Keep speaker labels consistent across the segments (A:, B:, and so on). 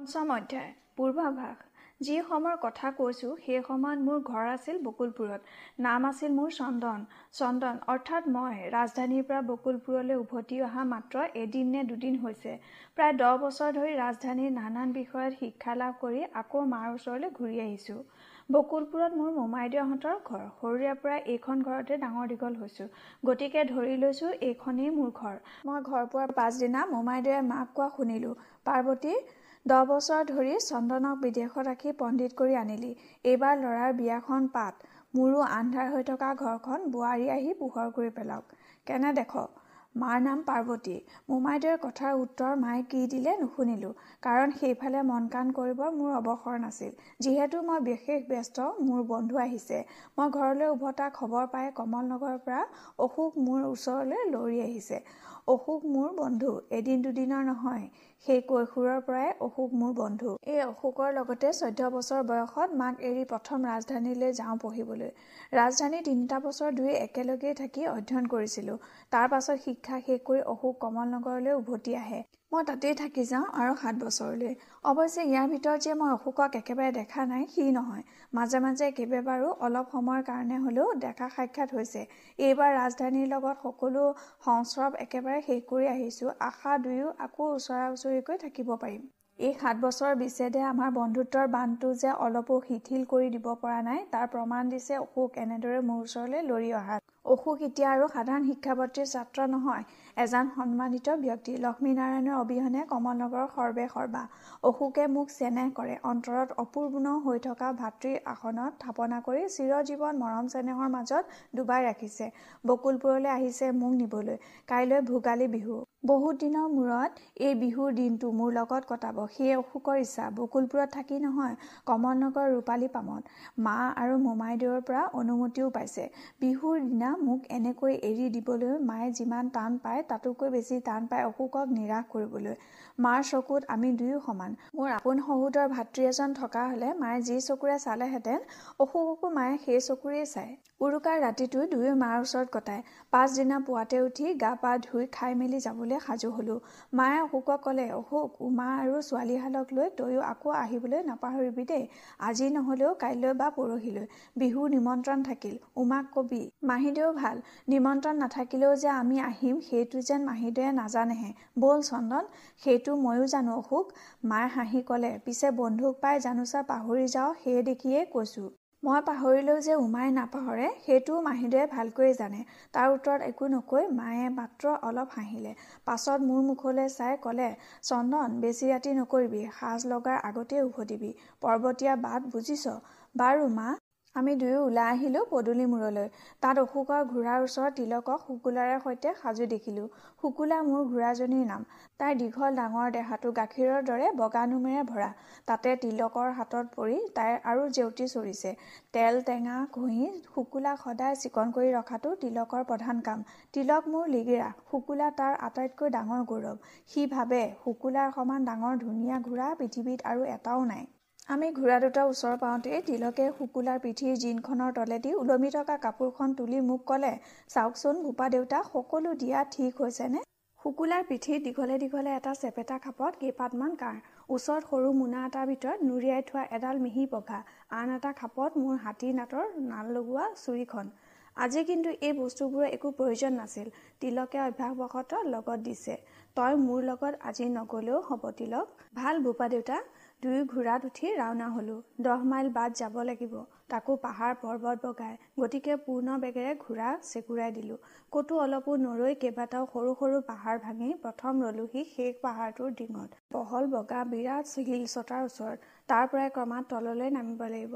A: পঞ্চম অধ্যায় পূৰ্বাভাস যি সময়ৰ কথা কৈছোঁ সেই সময়ত মোৰ ঘৰ আছিল বকুলপুৰত। নাম আছিল মোৰ চন্দন। চন্দন অৰ্থাৎ মই। ৰাজধানীৰ পৰা বকুলপুৰলৈ উভতি অহা মাত্ৰ এদিন নে দুদিন হৈছে। প্ৰায় দহ বছৰ ধৰি ৰাজধানীৰ নানান বিষয়ত শিক্ষা লাভ কৰি আকৌ মাৰ ওচৰলৈ ঘূৰি আহিছোঁ। বকুলপুৰত মোৰ মোমাইদেউহঁতৰ ঘৰ। সৰুৰে পৰা এইখন ঘৰতে ডাঙৰ দীঘল হৈছোঁ। গতিকে ধৰি লৈছোঁ এইখনেই মোৰ ঘৰ। মই ঘৰ পোৱাৰ পাছদিনা মোমাইদেউয়ে মাক কোৱা শুনিলোঁ পাৰ্বতী দহ বছৰ ধৰি চন্দনক বিদেশত ৰাখি পণ্ডিত কৰি আনিলি। এইবাৰ ল'ৰাৰ বিয়াখন পাত। মোৰো আন্ধাৰ হৈ থকা ঘৰখন বোৱাৰী আহি পোহৰ কৰি পেলাওক। কেনে দেখ? মাৰ নাম পাৰ্বতী। মোমাইদেউৰ কথাৰ উত্তৰ মায়ে কি দিলে নুশুনিলোঁ। কাৰণ সেইফালে মন কাণ কৰিবৰ মোৰ অৱসৰ নাছিল। যিহেতু মই বিশেষ ব্যস্ত মোৰ বন্ধু আহিছে। মই ঘৰলৈ উভতা খবৰ পাই কমল নগৰৰ পৰা অশোক মোৰ ওচৰলৈ লৰি আহিছে। অশোক মোৰ বন্ধু। এদিন দুদিনৰ নহয়। সেই কৈশোৰৰ পৰাই অশোক মোৰ বন্ধু। এই অশোকৰ লগতে চৈধ্য বছৰ বয়সত মাক এৰি প্ৰথম ৰাজধানীলৈ যাওঁ পঢ়িবলৈ। ৰাজধানী তিনিটা বছৰ দুই একেলগেই থাকি অধ্যয়ন কৰিছিলোঁ। তাৰ পাছত শিক্ষা শেষ কৰি অশোক কমল নগৰলৈ উভতি আহে। মই তাতেই থাকি যাওঁ আৰু সাত বছৰলৈ। অৱশ্যে ইয়াৰ ভিতৰত যে মই অশোকক একেবাৰে দেখা নাই সি নহয়। মাজে মাজে কেইবাবাৰো অলপ সময়ৰ কাৰণে হ'লেও দেখা সাক্ষাৎ হৈছে। এইবাৰ ৰাজধানীৰ লগত সকলো সংস্ৰৱ একেবাৰে শেষ কৰি আহিছোঁ। আশা দুয়ো আকৌ ওচৰা ওচৰিকৈ থাকিব পাৰিম। এই সাত বছৰ বিচ্ছেদে আমাৰ বন্ধুত্বৰ বান্ধটো যে অলপো শিথিল কৰি দিব পৰা নাই তাৰ প্ৰমাণ দিছে অশোক এনেদৰে মোৰ ওচৰলৈ লৰি অহাত অশোক এতিয়া আৰু সাধাৰণ শিক্ষাৱতীৰ ছাত্ৰ নহয়। এজন সন্মানিত ব্যক্তি লক্ষ্মীনাৰায়ণৰ অবিহনে কমলনগৰৰ সৰ্বে সৰ্বা। অশোকে মোক চেনেহ কৰে। অন্তৰত অপূৰ্ণ হৈ থকা ভাতৃৰ আসনত থাপনা কৰি চিৰজীৱন মৰম চেনেহৰ মাজত ডুবাই ৰাখিছে। বকুলপুৰলৈ আহিছে মোক নিবলৈ। কাইলৈ ভোগালী বিহু। বহুত দিনৰ মূৰত এই বিহুৰ দিনটো মোৰ লগত কটাব। সেয়ে অশোকৰ ইচ্ছা। বকুলপুৰত থাকি নহয় কমলনগৰ ৰূপালী পামত। মা আৰু মোমাইদেউৰ পৰা অনুমতিও পাইছে। বিহুৰ দিনা মোক এনেকৈ এৰি দিবলৈ মায়ে যিমান টান পায় তাতোকৈ বেছি টান পায় অশোকক নিৰাশ কৰিবলৈ। মাৰ চকুত আমি দুয়ো সমান। মোৰ আপোন সহোদৰ ভাতৃ এজন থকা হলে মায়ে যি চকুৰে চালেহেঁতেন অশোককো মায়ে সেই চকুৰেই চায়। উৰুকাৰ ৰাতিটো দুয়ো মাৰ ওচৰত কটায়। পাছদিনা পুৱাতে উঠি গা পা ধুই খাই মেলি যাবলৈ সাজু হলো। মায়ে অশোকক ক'লে অশোক উমা আৰু ছোৱালীহালক লৈ তয়ো আকৌ আহিবলৈ নাপাহৰিবি দেই। আজি নহলেও কাইলৈ বা পৰহিলৈ। বিহুৰ নিমন্ত্ৰণ থাকিল। উমাক কবি মাহীদেউ ভাল। নিমন্ত্ৰণ নাথাকিলেও যে আমি আহিম সেইটো যেন মাহীদেৱে নাজানেহে। ব'ল চন্দন সেইটো ময়ো জানো। অশোক মায়ে হাঁহি ক'লে পিছে বন্ধুক পাই জানোচা পাহৰি যাওঁ সেয়ে দেখিয়েই কৈছোঁ। মই পাহৰিলেও যে উমাই নাপাহৰে সেইটোও মাহীদেৱে ভালকৈয়ে জানে। তাৰ উত্তৰত একো নকৈ মায়ে মাত্ৰ অলপ হাঁহিলে। পাছত মোৰ মুখলৈ চাই ক'লে চন্দন বেছি ৰাতি নকৰিবি সাজ লগাৰ আগতেই উভতিবি। পৰ্বতীয়া বাট বুজিছ? বাৰু মা। আমি দুয়ো ওলাই আহিলোঁ পদূলি মূৰলৈ। তাত অশোকৰ ঘোঁৰাৰ ওচৰত তিলকক শুকুলাৰে সৈতে সাজু দেখিলোঁ। শুকুলা মোৰ ঘোঁৰাজনীৰ নাম। তাইৰ দীঘল ডাঙৰ দেহাটো গাখীৰৰ দৰে বগা নোমেৰে ভৰা। তাতে তিলকৰ হাতত পৰি তাইৰ আৰু জেউতি চৰিছে। তেল টেঙা ঘঁহি শুকুলাক সদায় চিকন কৰি ৰখাটো তিলকৰ প্ৰধান কাম। তিলক মোৰ লিগিৰা। শুকুলা তাৰ আটাইতকৈ ডাঙৰ গৌৰৱ। সি ভাবে শুকুলাৰ সমান ডাঙৰ ধুনীয়া ঘোঁৰা পৃথিৱীত আৰু এটাও নাই। আমি ঘোঁৰা দুটা ওচৰ পাওঁতেই তিলকে শুকুলাৰ পিঠিৰ জিনখনৰ তলেদি ওলমি থকা কাপোৰখন তুলি মোক ক'লে চাওকচোন ভূপা দেউতা সকলো দিয়া ঠিক হৈছেনে? শুকুলাৰ পিঠিত দীঘলে দীঘলে এটা চেপেটা খাপত কেইপাতমান কাঁড় ওচৰত সৰু মোনা এটাৰ ভিতৰত নুৰিয়াই থোৱা এডাল মিহি পঘা আন এটা খাপত মোৰ হাতী নাটৰ নাল লগোৱা চুৰিখন। আজি কিন্তু এই বস্তুবোৰৰ একো প্ৰয়োজন নাছিল তিলকে অভ্যাসবশতঃ লগত দিছে। তই মোৰ লগত আজি নগলেও হ'ব তিলক। ভাল বোপা দেউতা দুয়ো ঘোঁৰাত উঠি ৰাওনা হলো। দহ মাইল বাট যাব লাগিব। তাকো পাহাৰ পৰ্বত বগাই। গতিকে পূৰ্ণ বেগেৰে ঘোঁৰা চেকুৰাই দিলোঁ। ক'তো অলপো নৰৈ কেইবাটাও সৰু সৰু পাহাৰ ভাঙি প্ৰথম ৰলোহি শেষ পাহাৰটোৰ ডিঙত। বহল বগা বিৰাট শিল চটাৰ ওচৰত। তাৰ পৰাই ক্ৰমাৎ তললৈ নামিব লাগিব।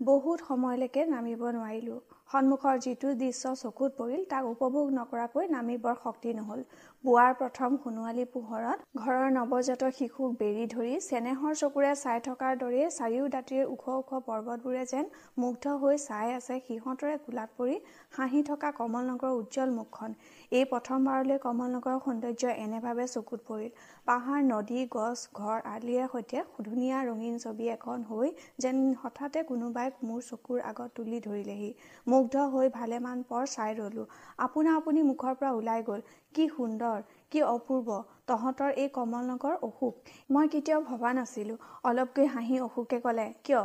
A: বহুত সময়লৈকে নামিব নোৱাৰিলোঁ। সন্মুখৰ যিটো দৃশ্য চকুত পৰিল তাক উপভোগ নকৰাকৈ নামিবৰ শক্তি নহ'ল। পুৱাৰ প্ৰথম সোণোৱালী পোহৰত ঘৰৰ নৱজাতক শিশুক বেৰি ধৰি চেনেহৰ চকুৰে চাই থকাৰ দৰেই চাৰিও দাঁতিৰ ওখ ওখ পৰ্বতবোৰে যেন মুগ্ধ হৈ চাই আছে সিহঁতৰে কোলাত পৰি হাঁহি থকা কমল নগৰৰ উজ্জ্বল মুখখন। এই প্ৰথমবাৰলৈ কমল নগৰৰ সৌন্দৰ্য এনেভাৱে চকুত পৰিল। পাহাৰ নদী গছ ঘৰ আদিৰে সৈতে ধুনীয়া ৰঙীন ছবি এখন হৈ যেন হঠাতে কোনোবাই মোৰ চকুৰ আগত তুলি ধৰিলেহি। মুগ্ধ হৈ ভালেমান পৰ চাই ৰলোঁ। আপোনা আপুনি মুখৰ পৰা ওলাই গ'ল। কি সুন্দৰ কি অপূৰ্ব তহঁতৰ এই কমলনগৰ অসুখ। মই কেতিয়াও ভবা নাছিলোঁ। অলপকৈ হাঁহি অসুখে ক'লে কিয়?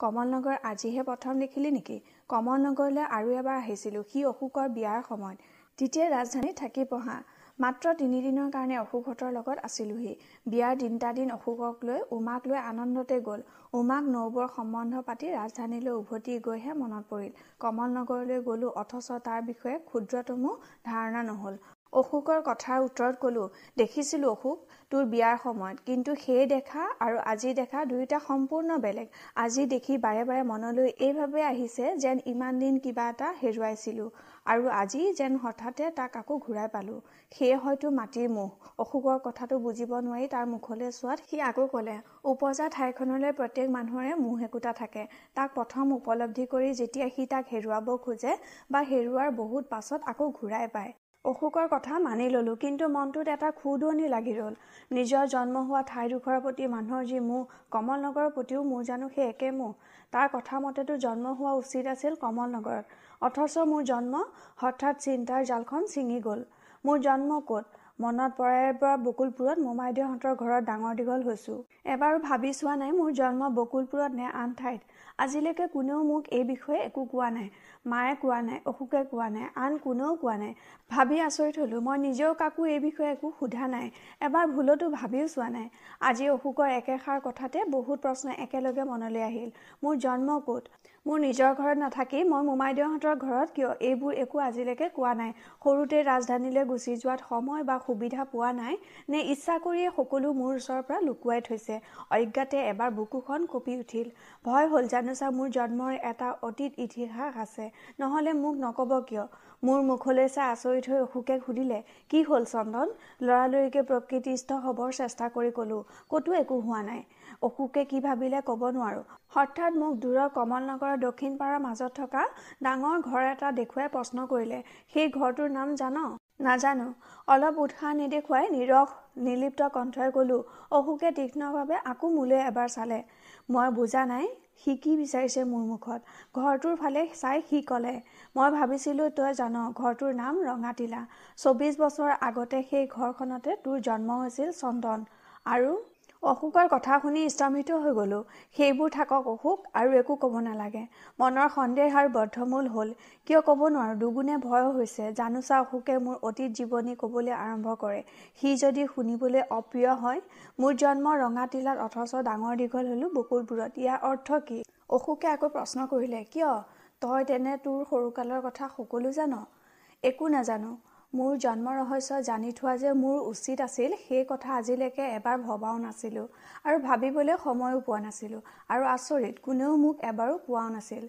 A: কমলনগৰ আজিহে প্ৰথম দেখিলি নেকি? কমলনগৰলৈ আৰু এবাৰ আহিছিলোঁ। সি অসুখৰ বিয়াৰ সময়ত। তেতিয়াই ৰাজধানীত থাকি পঢ়া মাত্ৰ তিনিদিনৰ কাৰণে অশোকহঁতৰ লগত আছিলোহি। বিয়াৰ তিনিটা দিন অশোকক লৈ উমাক লৈ আনন্দতে গ'ল। উমাক নৌবৰ সম্বন্ধ পাতি ৰাজধানীলৈ উভতি গৈহে মনত পৰিল। কমল নগৰলৈ গ'লো অথচ তাৰ বিষয়ে ক্ষুদ্ৰতমো ধাৰণা নহ'ল। অশোকৰ কথাৰ উত্তৰত ক'লো দেখিছিলোঁ অশোক তোৰ বিয়াৰ সময়ত। কিন্তু সেই দেখা আৰু আজি দেখা দুয়োটা সম্পূৰ্ণ বেলেগ। আজি দেখি বাৰে বাৰে মনলৈ এইভাৱে আহিছে যেন ইমান দিন কিবা এটা হেৰুৱাইছিলোঁ। আৰু আজি যেন হঠাতে তাক আকৌ ঘূৰাই পালোঁ। সেয়ে হয়তো মাটিৰ মুখ অশোকৰ কথাটো বুজিব নোৱাৰি তাৰ মুখলৈ চোৱাত সি আকৌ ক'লে উপজা ঠাইখনলৈ প্ৰত্যেক মানুহৰে মুখ একোটা থাকে। তাক প্ৰথম উপলব্ধি কৰি যেতিয়া সি তাক হেৰুৱাব খোজে বা হেৰুৱাৰ বহুত পাছত আকৌ ঘূৰাই পায়। অশোকৰ কথা মানি ললো কিন্তু মনটোত এটা খুদনি লাগি ৰ'ল। নিজৰ জন্ম হোৱা ঠাইডোখৰৰ প্ৰতি মানুহৰ যি মোহ কমল নগৰৰ প্ৰতিও মোৰ জানো সেই একে মোহ। তাৰ কথা মতেতো জন্ম হোৱা উচিত আছিল কমল নগৰত অথচ মোৰ জন্ম হঠাৎ চিন্তাৰ জালখন ছিঙি গ'ল। মোৰ জন্ম ক'ত? মনত পৰাৰে পৰা বকুলপুৰত মোমাইদেউহঁতৰ ঘৰত ডাঙৰ দীঘল হৈছোঁ। এবাৰো ভাবি চোৱা নাই মোৰ জন্ম বকুলপুৰত নে আন ঠাইত। আজিলৈকে কোনেও মোক এই বিষয়ে একো কোৱা নাই। মায়ে কোৱা নাই অশোকে কোৱা নাই আন কোনেও কোৱা নাই। ভাবি আচৰিত হ'লোঁ মই নিজেও কাকো এই বিষয়ে একো সোধা নাই। এবাৰ ভুলতো ভাবিও চোৱা নাই। আজি অশোকৰ একেষাৰ কথাতে বহুত প্ৰশ্ন একেলগে মনলৈ আহিল। মোৰ জন্ম ক'ত? মোৰ নিজৰ ঘৰত নাথাকি মই মোমাইদেউহঁতৰ ঘৰত কিয় এইবোৰ একো আজিলৈকে কোৱা নাই? সৰুতে ৰাজধানীলৈ গুচি যোৱাত সময় বা সুবিধা পোৱা নাই নে ইচ্ছা কৰিয়ে সকলো মোৰ ওচৰৰ পৰা লুকুৱাই থৈছে? অজ্ঞাতে এবাৰ বুকুখন কঁপি উঠিল। ভয় হ'ল জানোচা মোৰ জন্মৰ এটা অতীত ইতিহাস আছে। নহ'লে মোক নক'ব কিয়? মোৰ মুখলৈ চাই আচৰিত হৈ অশোকে সুধিলে কি হ'ল চন্দন? লৰালৰিকে প্ৰকৃতিস্থ হ'বৰ চেষ্টা কৰি ক'লোঁ ক'তো একো হোৱা নাই। অশোকে কি ভাবিলে ক'ব নোৱাৰোঁ। হঠাৎ মোক দূৰৰ কমল নগৰৰ দক্ষিণ পাৰৰ মাজত থকা ডাঙৰ ঘৰ এটা দেখুৱাই প্ৰশ্ন কৰিলে সেই ঘৰটোৰ নাম জান? নাজানো। অলপ উৎসাহ নেদেখুৱাই নিৰস নিলিপ্ত কণ্ঠই ক'লো অশোকে তীক্ষ্ণভাৱে আকৌ মোলৈ এবাৰ চালে। মই বুজা নাই সি কি বিচাৰিছে মোৰ মুখত? ঘৰটোৰ ফালে চাই সি ক'লে মই ভাবিছিলোঁ তই জান ঘৰটোৰ নাম ৰঙাটিলা। চৌবিছ বছৰ আগতে সেই ঘৰখনতে তোৰ জন্ম হৈছিল চন্দন। আৰু অশোকৰ কথা শুনি স্তম্ভিত হৈ গ'লোঁ। সেইবোৰ থাকক অশোক আৰু একো ক'ব নালাগে। মনৰ সন্দেহ আৰু বদ্ধমূল হ'ল কিয় ক'ব নোৱাৰোঁ দুগুণে ভয় হৈছে। জানোচা অশোকে মোৰ অতীত জীৱনী ক'বলৈ আৰম্ভ কৰে। সি যদি শুনিবলৈ অপ্ৰিয় হয় মোৰ জন্ম ৰঙাটিলাত অথচ ডাঙৰ দীঘল হ'লোঁ বকুলপুৰত ইয়াৰ অৰ্থ কি? অশোকে আকৌ প্ৰশ্ন কৰিলে কিয়? তই তেনে তোৰ সৰুকালৰ কথা সকলো জান? একো নাজানো। মোৰ জন্ম ৰহস্য জানি থোৱা যে মোৰ উচিত আছিল সেই কথা আজিলৈকে এবাৰ ভবাও নাছিলোঁ আৰু ভাবিবলৈ সময়ো পোৱা নাছিলোঁ আৰু আচৰিত কোনেও মোক এবাৰো কোৱাও নাছিল।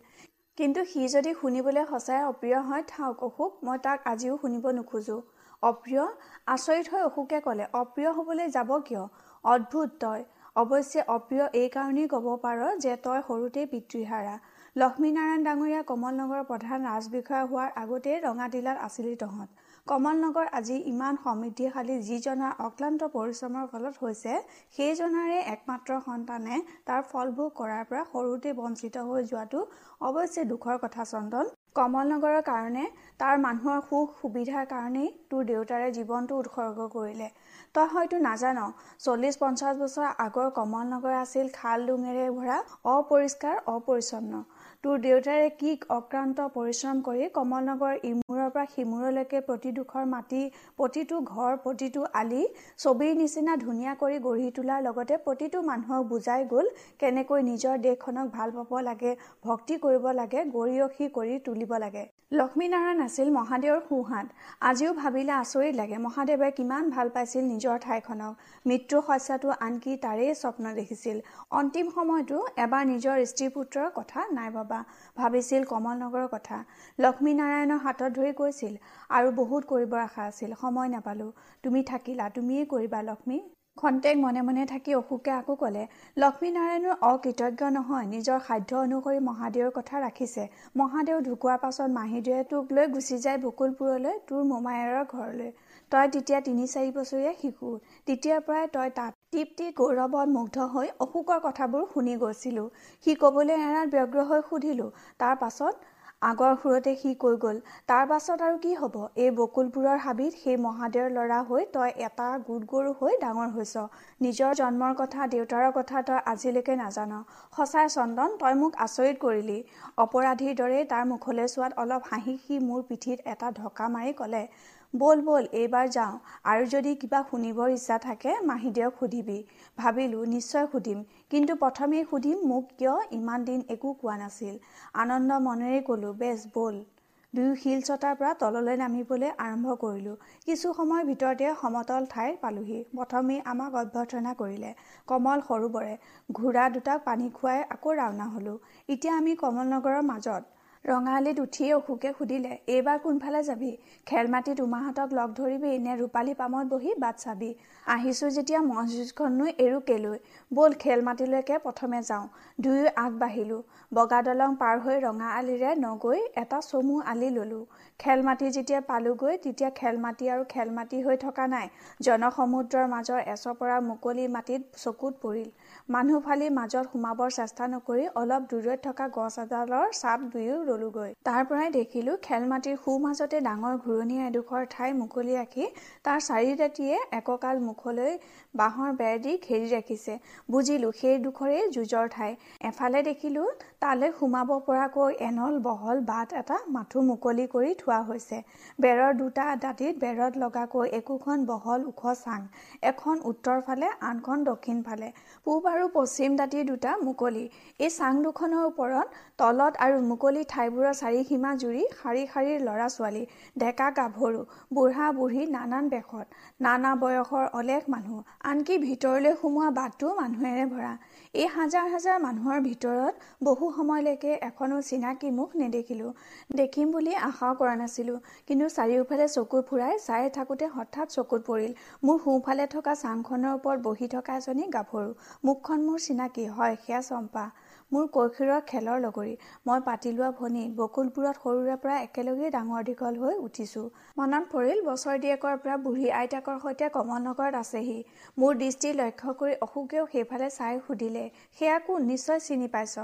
A: কিন্তু সি যদি শুনিবলৈ সঁচাই অপ্ৰিয় হয় থাওক অশোক মই তাক আজিও শুনিব নোখোজোঁ। অপ্ৰিয়? আচৰিত হৈ অশোকে ক'লে অপ্ৰিয় হ'বলৈ যাব কিয়? অদ্ভুত তই। অৱশ্যে অপ্ৰিয় এইকাৰণেই ক'ব পাৰ যে তই সৰুতেই পিতৃহাৰা। লক্ষ্মীনাৰায়ণ ডাঙৰীয়া কমল নগৰৰ প্ৰধান ৰাজবিষয়া হোৱাৰ আগতেই ৰঙাটিলাত আছিলি তহঁত। কমল নগৰ আজি ইমান সমৃদ্ধিশালী যিজনাৰ অক্লান্ত পৰিশ্ৰমৰ ফলত হৈছে সেইজনাৰে একমাত্ৰ সন্তানে তাৰ ফলভোগ কৰাৰ পৰা সৰুতে বঞ্চিত হৈ যোৱাটো অৱশ্যে দুখৰ কথা চন্দন। কমল নগৰৰ কাৰণে তাৰ মানুহৰ সুখ সুবিধাৰ কাৰণেই তোৰ দেউতাৰে জীৱনটো উৎসৰ্গ কৰিলে। তই হয়তো নাজান চল্লিছ পঞ্চাছ বছৰ আগৰ কমল নগৰ আছিল খাল ডুঙেৰে ভৰা অপৰিষ্কাৰ অপৰিচ্ছন্ন। তোৰ দেউতাৰে কি অক্ৰান্ত পৰিশ্ৰম কৰি কমলনগৰ ইমূৰৰ পৰা সিমূৰলৈকে প্ৰতিডোখৰ মাটি প্ৰতিটো ঘৰ প্ৰতিটো আলি ছবিৰ নিচিনা ধুনীয়া কৰি গঢ়ি তোলাৰ লগতে প্ৰতিটো মানুহক বুজাই গ'ল কেনেকৈ নিজৰ দেশখনক ভাল পাব লাগে ভক্তি কৰিব লাগে গৰিয়সী কৰি তুলিব লাগে। লক্ষ্মীনাৰায়ণ আছিল মহাদেৱৰ সোঁহাত। আজিও ভাবিলে আচৰিত লাগে মহাদেৱে কিমান ভাল পাইছিল নিজৰ ঠাইখনক। মৃত্যু শস্যাটো আনকি তাৰেই স্বপ্ন দেখিছিল। অন্তিম সময়তো এবাৰ নিজৰ স্ত্ৰী পুত্ৰৰ কথা নাই ভবা। ভাবিছিল কমল নগৰৰ কথা। লক্ষ্মীনাৰায়ণৰ হাতত ধৰি কৈছিল আৰু বহুত কৰিবৰ আশা আছিল সময় নাপালোঁ। তুমি থাকিলা তুমিয়েই কৰিবা লক্ষ্মী? খন্তেক মনে মনে থাকি অশোকে আকৌ ক'লে লক্ষ্মীনাৰায়ণৰ অকৃতজ্ঞ নহয় নিজৰ সাধ্য অনুসৰি মহাদেৱৰ কথা ৰাখিছে। মহাদেৱ ঢুকোৱাৰ পাছত মাহীদেৱে তোক লৈ গুচি যায় বকুলপুৰলৈ তোৰ মোমায়েৰৰ ঘৰলৈ। তই তেতিয়া তিনি চাৰি বছৰীয়া শিশু। তেতিয়াৰ পৰাই তই তাত তৃপ্তিত গৌৰৱত মুগ্ধ হৈ অশোকৰ কথাবোৰ শুনি গৈছিলোঁ। সি ক'বলৈ এৰাত ব্যগ্ৰ হৈ সুধিলোঁ তাৰ পাছত আগৰ সুৰতে সি কৈ গল তাৰ পাছত আৰু কি হব? এই বকুলপুৰৰ হাবিত সেই মহাদেৱৰ ল'ৰা হৈ তই এটা গোট গৰু হৈ ডাঙৰ হৈছ। নিজৰ জন্মৰ কথা দেউতাৰৰ কথা তই আজিলৈকে নাজান। সঁচাই চন্দন তই মোক আচৰিত কৰিলি। অপৰাধীৰ দৰেই তাৰ মুখলৈ চোৱাত অলপ হাঁহি সি মোৰ পিঠিত এটা ঢকা মাৰি কলে ব'ল ব'ল এইবাৰ যাওঁ। আৰু যদি কিবা শুনিবৰ ইচ্ছা থাকে মাহীদেউক সুধিবি। ভাবিলোঁ নিশ্চয় সুধিম। কিন্তু প্ৰথমেই সুধিম মোক কিয় ইমান দিন একো কোৱা নাছিল। আনন্দ মনেৰে ক'লোঁ বেছ ব'ল দুয়ো শিল চটাৰ পৰা তললৈ নামিবলৈ আৰম্ভ কৰিলোঁ। কিছু সময়ৰ ভিতৰতে সমতল ঠাই পালোহি। প্ৰথমেই আমাক অভ্যৰ্থনা কৰিলে কমল সৰোবৰে ঘোঁৰা দুটাক পানী খুৱাই আকৌ ৰাওনা হলোঁ। এতিয়া আমি কমল নগৰৰ মাজত। ৰঙালীত উঠিয়ে অশোকে সুধিলে এইবাৰ কোনফালে যাবি? খেল মাটিত উমাহঁতক লগ ধৰিবি নে ৰূপালী পামত বহি বাট চাবি? আহিছোঁ যেতিয়া মছজিদখননো এৰো কেলৈ ব'ল খেল মাটিলৈকে প্ৰথমে যাওঁ। দুয়ো আগবাঢ়িলোঁ। বগা দলং পাৰ হৈ ৰঙা আলিৰে নগৈ এটা চমু আলি ললোঁ। খেল মাটি যেতিয়া পালোগৈ তেতিয়া খেল মাটি আৰু খেল মাটি হৈ থকা নাই। জনসমুদ্ৰৰ মাজৰ এচপৰা মুকলি মাটিত চকুত পৰিল। মানুহ ফালি মাজত সোমাবৰ চেষ্টা নকৰি অলপ দূৰৈত থকা গছ এডালৰ চাপ দুয়ো ৰলোগৈ। তাৰ পৰাই দেখিলোঁ খেল মাটিৰ সোঁমাজতে ডাঙৰ ঘূৰণীয়া এডোখৰ ঠাই মুকলি ৰাখি তাৰ চাৰিদাঁতিয়ে এককাল মুখলৈ বাঁহৰ বেৰ দি ঘেৰি ৰাখিছে। বুজিলোঁ সেই ডোখৰেই যুঁজৰ ঠাই। এফালে দেখিলোঁ তালৈ সোমাব পৰাকৈ এনল বহল বাট এটা মাথো মুকলি কৰি থোৱা হৈছে। বেৰৰ দুটা দাঁতিত বেৰত লগাকৈ একোখন বহল ওখ চাং। এখন উত্তৰ ফালে আনখন দক্ষিণ ফালে। পূব আৰু পশ্চিম দাঁতি দুটা মুকলি। এই চাং দুখনৰ ওপৰত তলত আৰু মুকলি ঠাইবোৰৰ চাৰিসীমা জুৰি শাৰী শাৰীৰ ল'ৰা ছোৱালী ডেকা গাভৰু বুঢ়া বুঢ়ী নানান বেশত। নানা বয়সৰ অলেখ মানুহ। আনকি ভিতৰলৈ সোমোৱা বাটটো মানুহেৰে ভৰা। এই হাজাৰ হাজাৰ মানুহৰ ভিতৰত বহু সময়লৈকে এখনো চিনাকি মুখ নেদেখিলোঁ। দেখিম বুলি আশাও কৰা নাছিলোঁ। কিন্তু চাৰিওফালে চকু ফুৰাই চাই থাকোঁতে হঠাৎ চকুত পৰিল। মোৰ সোঁফালে থকা চাংখনৰ ওপৰত বহি থকা এজনী গাভৰু। মুখখন মোৰ চিনাকি। হয় সেয়া চম্পা। মোৰ কৈশোৰৰ খেলৰ লগৰী। মই পাতি লোৱা ভনী। বকুলপুৰত সৰুৰে পৰা একেলগেই ডাঙৰ দীঘল হৈ উঠিছোঁ। মনত পৰিল বছৰ দিয়েকৰ পৰা বুঢ়ী আইতাকৰ সৈতে কমলনগৰত আছেহি। মোৰ দৃষ্টি লক্ষ্য কৰি অশোকেও সেইফালে চাই সুধিলে সেয়া কোন? নিশ্চয় চিনি পাইছ?